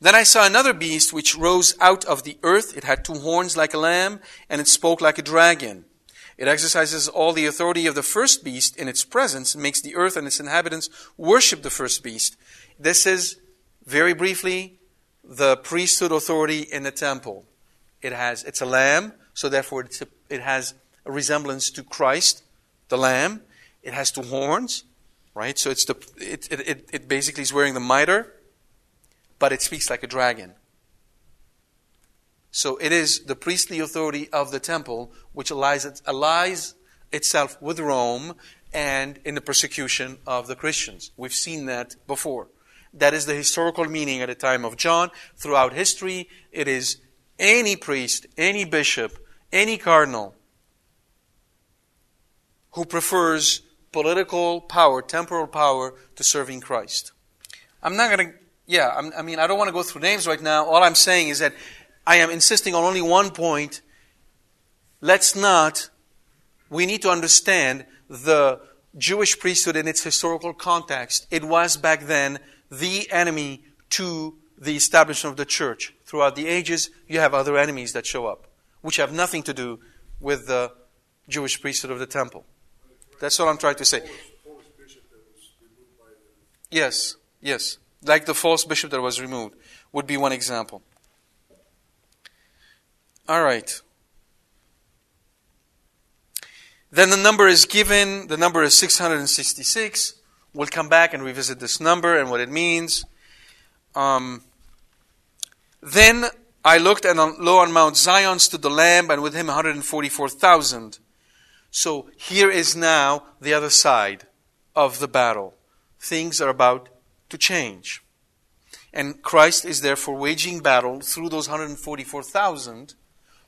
Then I saw another beast which rose out of the earth. It had two horns like a lamb, and it spoke like a dragon. It exercises all the authority of the first beast in its presence, and makes the earth and its inhabitants worship the first beast. This is, very briefly, the priesthood authority in the temple. It has, it's a lamb, so therefore a, it has a resemblance to Christ, the lamb. It has two horns, right? So it's the, it, it, it basically is wearing the mitre but it speaks like a dragon. So it is the priestly authority of the temple which allies, itself with Rome and in the persecution of the Christians. We've seen that before. That is the historical meaning at the time of John. Throughout history, it is any priest, any bishop, any cardinal who prefers political power, temporal power, to serving Christ. I'm not going to yeah, I'm, i mean, I don't want to go through names right now. All I'm saying is that I am insisting on only one point. Let's not, we need to understand the Jewish priesthood in its historical context. It was back then the enemy to the establishment of the church. Throughout the ages, you have other enemies that show up, which have nothing to do with the Jewish priesthood of the temple. That's what I'm trying to say. Yes, yes like the false bishop that was removed, would be one example. All right. Then the number is given. The number is 666. We'll come back and revisit this number and what it means. Um, then I looked, and lo, on Mount Zion stood the Lamb, and with him 144,000. So here is now the other side of the battle. Things are about to change. And Christ is therefore waging battle through those 144,000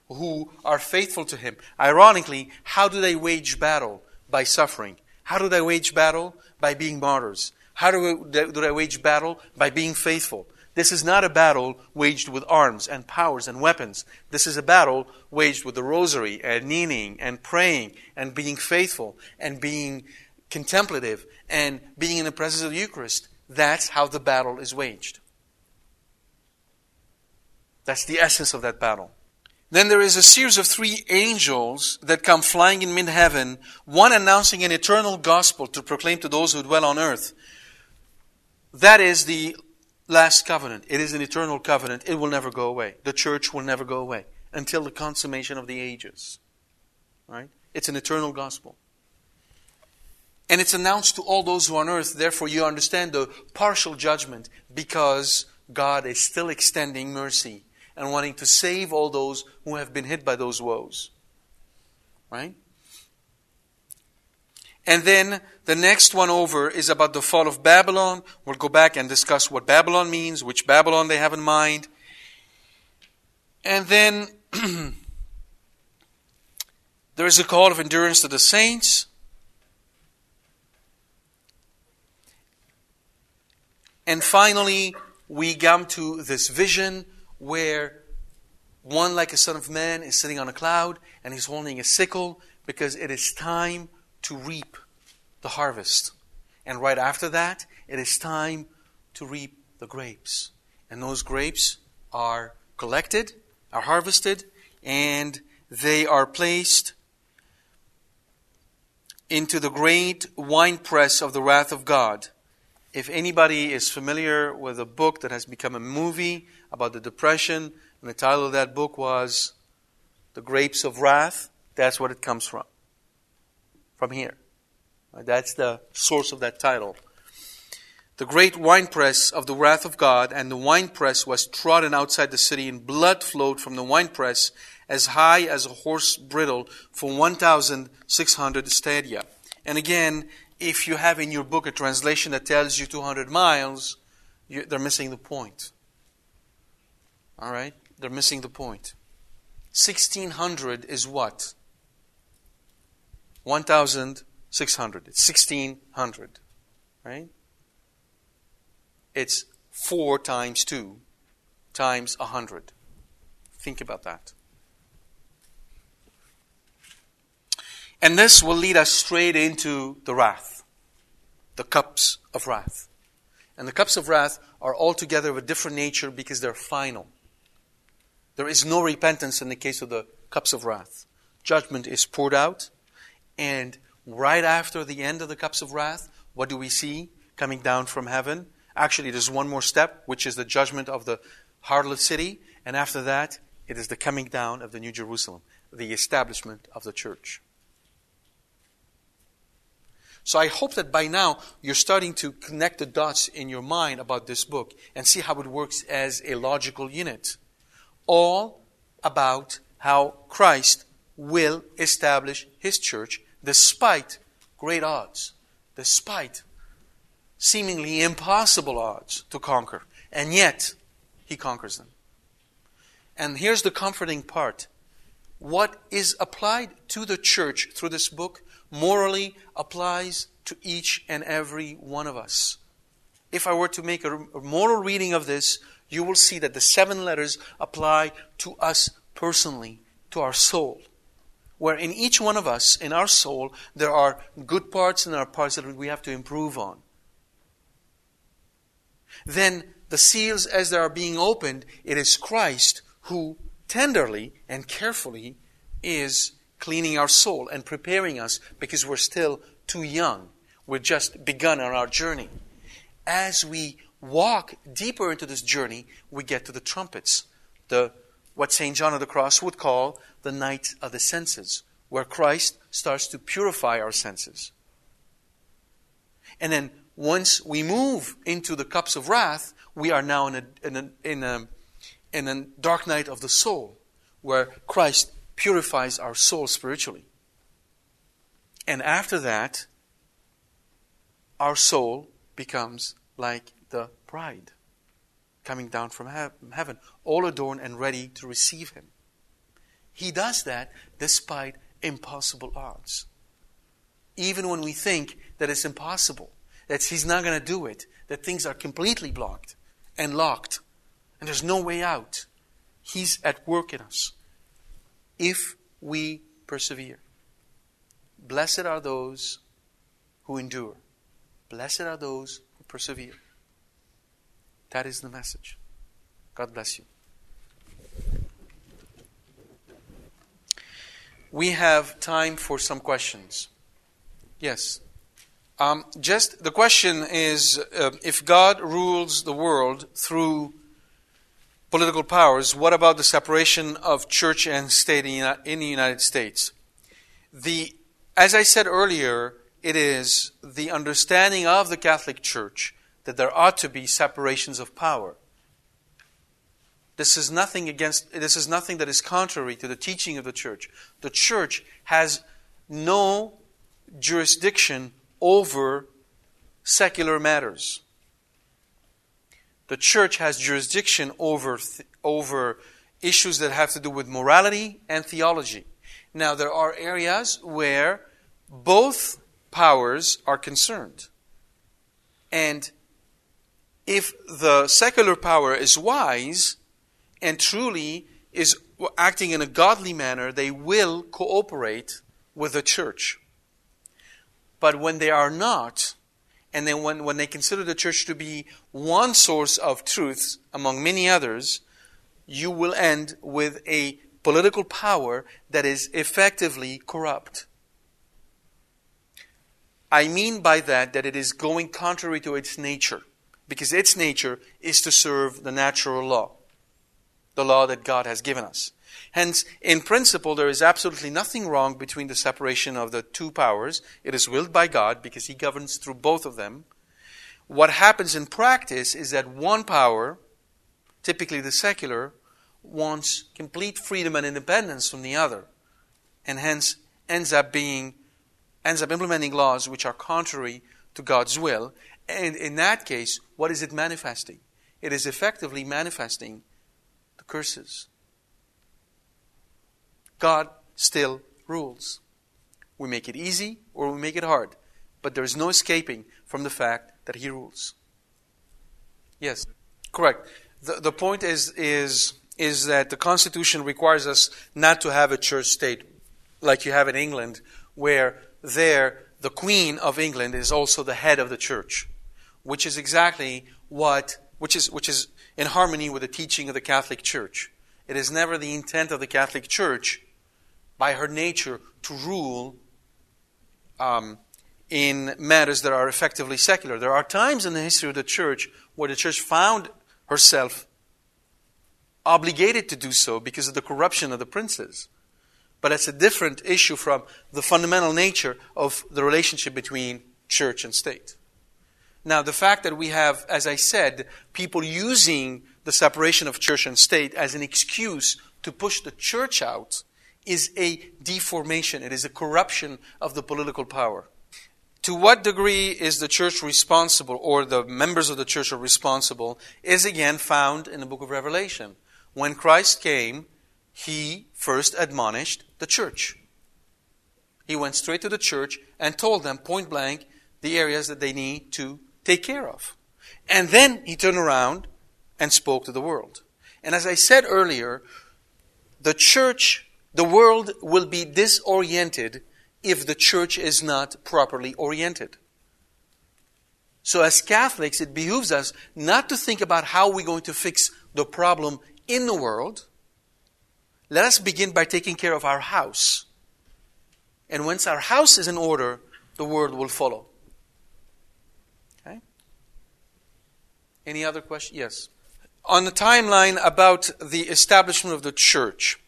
who are faithful to him. Ironically, how do they wage battle? By suffering. How do they wage battle? By being martyrs. How do they, do they wage battle? By being faithful. This is not a battle waged with arms and powers and weapons. This is a battle waged with the rosary and kneeling and praying and being faithful and being contemplative and being in the presence of the Eucharist. That's how the battle is waged. That's the essence of that battle. Then there is a series of three angels that come flying in mid heaven, one announcing an eternal gospel to proclaim to those who dwell on earth. That is the last covenant. It is an eternal covenant. It will never go away. The church will never go away until the consummation of the ages. Right? It's an eternal gospel. And it's announced to all those who are on earth. Therefore, you understand the partial judgment because God is still extending mercy and wanting to save all those who have been hit by those woes. Right? And then the next one over is about the fall of Babylon. We'll go back and discuss what Babylon means, which Babylon they have in mind. And then there is a call of endurance to the saints. And finally, we come to this vision where one, like a son of man, is sitting on a cloud and he's holding a sickle because it is time to reap the harvest. And right after that, it is time to reap the grapes. And those grapes are collected, are harvested, and they are placed into the great winepress of the wrath of God. If anybody is familiar with a book that has become a movie about the Depression, and the title of that book was The Grapes of Wrath, that's what it comes from. From here. That's the source of that title. The great winepress of the wrath of God, and the winepress was trodden outside the city, and blood flowed from the winepress as high as a horse bridle for 1,600 stadia. And again, if you have in your book a translation that tells you 200 miles, you, they're missing the point. All right? They're missing the point. 1600 is what? 1,600. It's 1600. Right? It's 4 times 2 times 100. Think about that. And this will lead us straight into the wrath, the cups of wrath. And the cups of wrath are altogether of a different nature because they're final. There is no repentance in the case of the cups of wrath. Judgment is poured out, and right after the end of the cups of wrath, what do we see coming down from heaven? Actually, there's one more step, which is the judgment of the harlot city, and after that, it is the coming down of the New Jerusalem, the establishment of the church. So I hope that by now you're starting to connect the dots in your mind about this book and see how it works as a logical unit. All about how Christ will establish his church despite great odds, despite seemingly impossible odds to conquer. And yet, he conquers them. And here's the comforting part. What is applied to the church through this book morally applies to each and every one of us. If I were to make a moral reading of this, you will see that the seven letters apply to us personally, to our soul. Where in each one of us, in our soul, there are good parts and there are parts that we have to improve on. Then the seals, as they are being opened, it is Christ who tenderly and carefully is cleaning our soul and preparing us because we're still too young. We've just begun on our journey. As we walk deeper into this journey, we get to the trumpets, the what St. John of the Cross would call the night of the senses, where Christ starts to purify our senses. And then once we move into the cups of wrath, we are now in a, in a, in a, in a dark night of the soul, where Christ purifies our soul spiritually. And after that, our soul becomes like the bride coming down from heaven, all adorned and ready to receive him. He does that despite impossible odds. Even when we think that it's impossible, that he's not going to do it, that things are completely blocked and locked, and there's no way out, he's at work in us if we persevere. Blessed are those who endure. Blessed are those who persevere. That is the message. God bless you. we have time for some questions. Yes. Um, just the question is uh, if God rules the world through political powers, what about the separation of church and state in the United States? The, as I said earlier, it is the understanding of the Catholic Church that there ought to be separations of power. This is nothing against this is nothing that is contrary to the teaching of the church. The church has no jurisdiction over secular matters. The church has jurisdiction over over issues that have to do with morality and theology. Now there are areas where both powers are concerned. And if the secular power is wise, and truly is acting in a godly manner, they will cooperate with the church. But when they are not, and then when, when they consider the church to be one source of truth among many others, you will end with a political power that is effectively corrupt. I mean by that that it is going contrary to its nature, because its nature is to serve the natural law the law that God has given us. Hence, in principle, there is absolutely nothing wrong between the separation of the two powers. It is willed by God because He governs through both of them. What happens in practice is that one power, typically the secular, wants complete freedom and independence from the other, and hence ends up being ends up implementing laws which are contrary to God's will. And in that case, what is it manifesting? It is effectively manifesting the curses. God still rules. We make it easy or we make it hard, but there is no escaping from the fact that He rules. Yes, correct. The, the point is, is, is that the Constitution requires us not to have a church state like you have in England, where there the Queen of England is also the head of the church, which is exactly what, which is, which is in harmony with the teaching of the Catholic Church. It is never the intent of the Catholic Church, by her nature, to rule um, in matters that are effectively secular. There are times in the history of the Church where the Church found herself obligated to do so because of the corruption of the princes. But that's a different issue from the fundamental nature of the relationship between church and state. Now, the fact that we have, as I said, people using the separation of church and state as an excuse to push the church out is a deformation. It is a corruption of the political power. To what degree is the church responsible, or the members of the church are responsible, is again found in the book of Revelation. When Christ came, he first admonished the church. He went straight to the church and told them point blank the areas that they need to take care of. And then he turned around and spoke to the world. And as I said earlier, the church, the world will be disoriented if the church is not properly oriented. So, as Catholics, it behooves us not to think about how we're going to fix the problem in the world. Let us begin by taking care of our house. And once our house is in order, the world will follow. Okay? Any other question? Yes. On the timeline about the establishment of the church,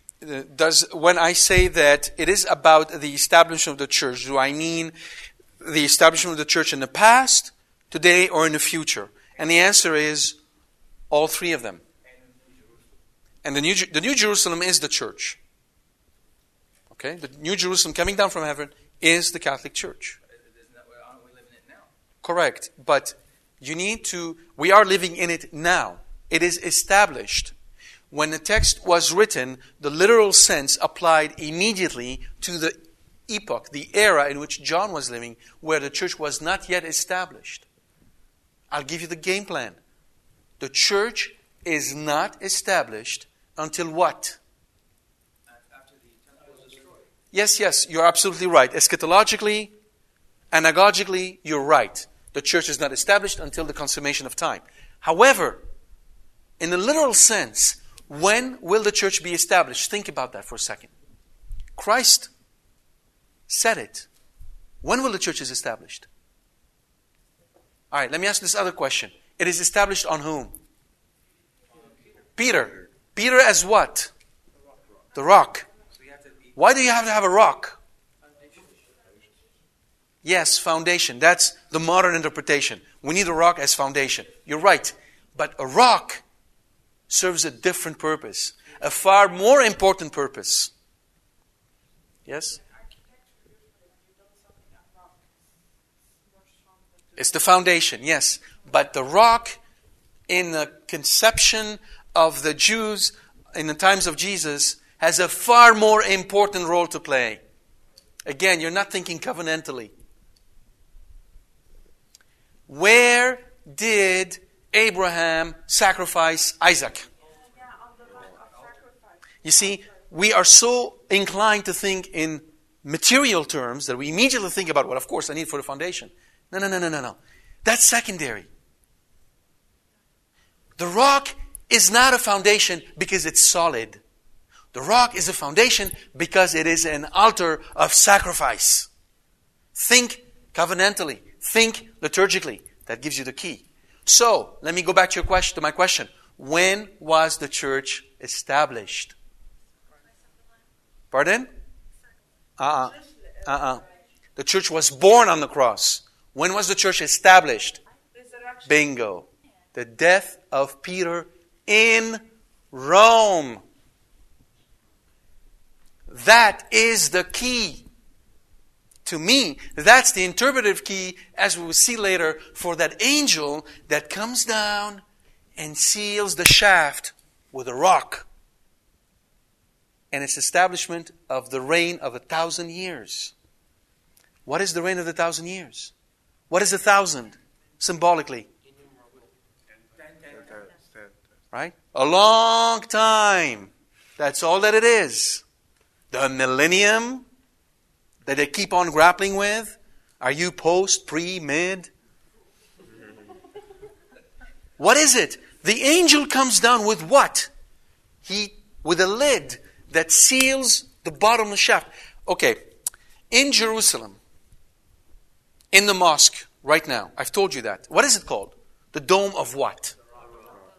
does when I say that it is about the establishment of the church, do I mean the establishment of the church in the past, today, or in the future? And the answer is all three of them. And the New, the New Jerusalem is the church. Okay? The New Jerusalem coming down from heaven is the Catholic Church. Correct. But you need to, we are living in it now. It is established. When the text was written, the literal sense applied immediately to the epoch, the era in which John was living, where the church was not yet established. I'll give you the game plan. The church is not established until what? Yes, yes, you're absolutely right. Eschatologically, anagogically, you're right. The church is not established until the consummation of time. However, in the literal sense, when will the church be established? Think about that for a second. Christ said it. When will the church is established? All right, let me ask this other question. It is established on whom? Peter. Peter as what? The rock. Why do you have to have a rock? Yes, foundation. That's the modern interpretation. We need a rock as foundation. You're right. But a rock serves a different purpose, a far more important purpose. Yes? It's the foundation, yes. But the rock, in the conception of the Jews in the times of Jesus, has a far more important role to play. Again, you're not thinking covenantally. Where did Abraham sacrifice Isaac? You see, we are so inclined to think in material terms that we immediately think about what, of course, I need for the foundation. No, no, no, no, no, no. That's secondary. The rock is not a foundation because it's solid. The rock is a foundation because it is an altar of sacrifice. Think covenantally. Think liturgically. That gives you the key. So, let me go back to your question, to my question. When was the church established? Pardon? Uh-uh. Uh-uh. The church was born on the cross. When was the church established? Bingo. The death of Peter in Rome. That is the key. To me, that's the interpretive key, as we will see later, for that angel that comes down and seals the shaft with a rock and its establishment of the reign of a thousand years. What is the reign of the thousand years? What is a thousand symbolically? Right? A long time. That's all that it is. The millennium that they keep on grappling with. Are you post, pre, mid? What is it? The angel comes down with what? He with a lid that seals the bottom of the shaft. Okay, in Jerusalem, in the mosque right now, I've told you that. What is it called? The dome of what?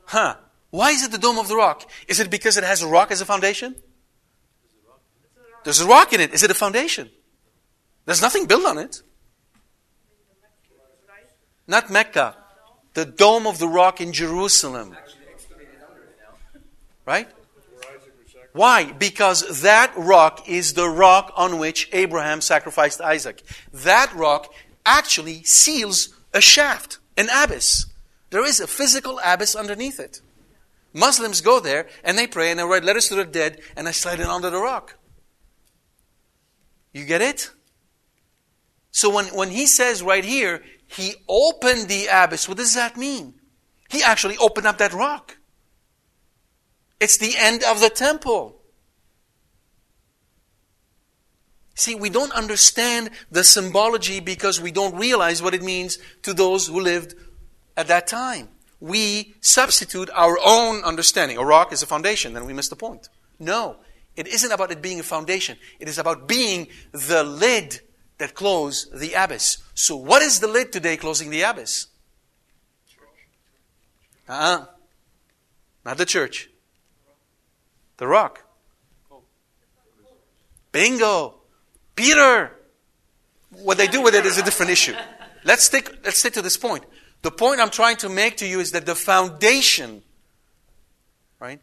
Huh. Why is it the dome of the rock? Is it because it has a rock as a foundation? There's a rock in it. Is it a foundation? There's nothing built on it. Not Mecca. The dome of the rock in Jerusalem. Right? Why? Because that rock is the rock on which Abraham sacrificed Isaac. That rock actually seals a shaft, an abyss. There is a physical abyss underneath it. Muslims go there and they pray and they write letters to the dead and they slide it under the rock. You get it? So when, when he says right here, he opened the abyss, what does that mean? He actually opened up that rock. It's the end of the temple. See, we don't understand the symbology because we don't realize what it means to those who lived at that time. We substitute our own understanding. A rock is a foundation, then we miss the point. No, it isn't about it being a foundation. It is about being the lid that close the abyss. So, what is the lid today closing the abyss? Uh uh Not the church. The rock. Bingo. Peter. What they do with it is a different issue. Let's stick, let's stick to this point. The point I'm trying to make to you is that the foundation, right?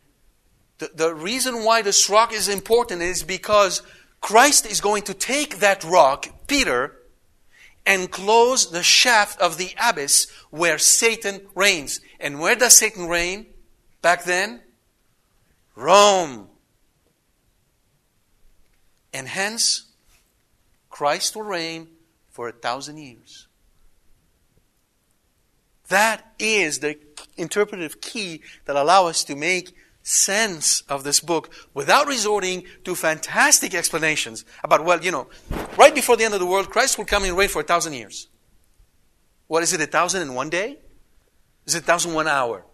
The, the reason why this rock is important is because Christ is going to take that rock, Peter, and close the shaft of the abyss where Satan reigns. And where does Satan reign back then? Rome. And hence, Christ will reign for a thousand years. That is the interpretive key that allow us to make sense of this book without resorting to fantastic explanations about, well, you know, right before the end of the world, Christ will come and reign for a thousand years. What is it, a thousand in one day? Is it a thousand one hour?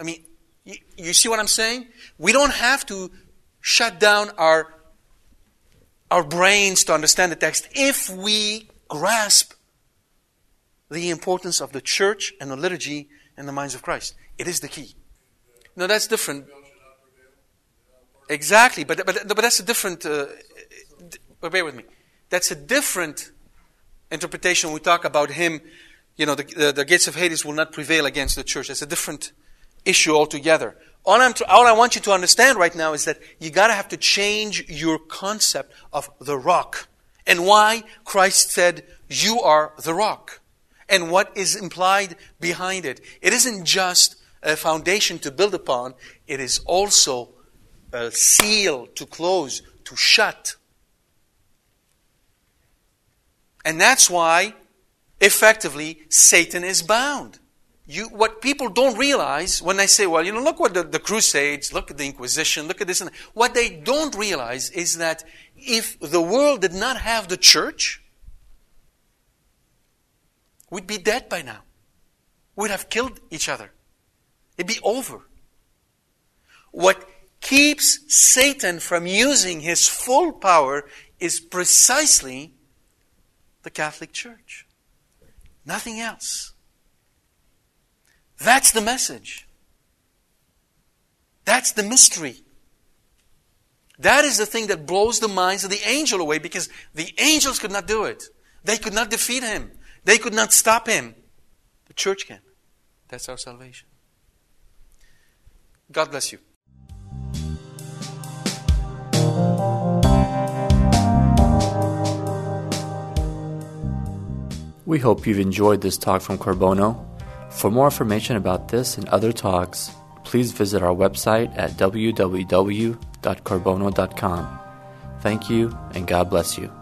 I mean, you, you see what I'm saying? We don't have to shut down our, our brains to understand the text if we grasp the importance of the church and the liturgy in the minds of Christ. It is the key. No, that's different. Exactly, but, but, but that's a different. Uh, bear with me. That's a different interpretation we talk about him. You know, the, the, the, gates of Hades will not prevail against the church. That's a different issue altogether. All, I'm, all I want you to understand right now is that you gotta have to change your concept of the rock. And why Christ said, You are the rock. And what is implied behind it. It isn't just a foundation to build upon, it is also a seal to close, to shut. And that's why, effectively, Satan is bound. You, what people don't realize when they say, well, you know, look what the, the Crusades, look at the Inquisition, look at this and that. What they don't realize is that if the world did not have the church, we'd be dead by now. We'd have killed each other. It'd be over. What keeps Satan from using his full power is precisely the Catholic Church. Nothing else. That's the message. That's the mystery. That is the thing that blows the minds of the angel away because the angels could not do it. They could not defeat him. They could not stop him. The church can. That's our salvation. God bless you. We hope you've enjoyed this talk from Corbono. For more information about this and other talks, please visit our website at www.corbono.com. Thank you, and God bless you.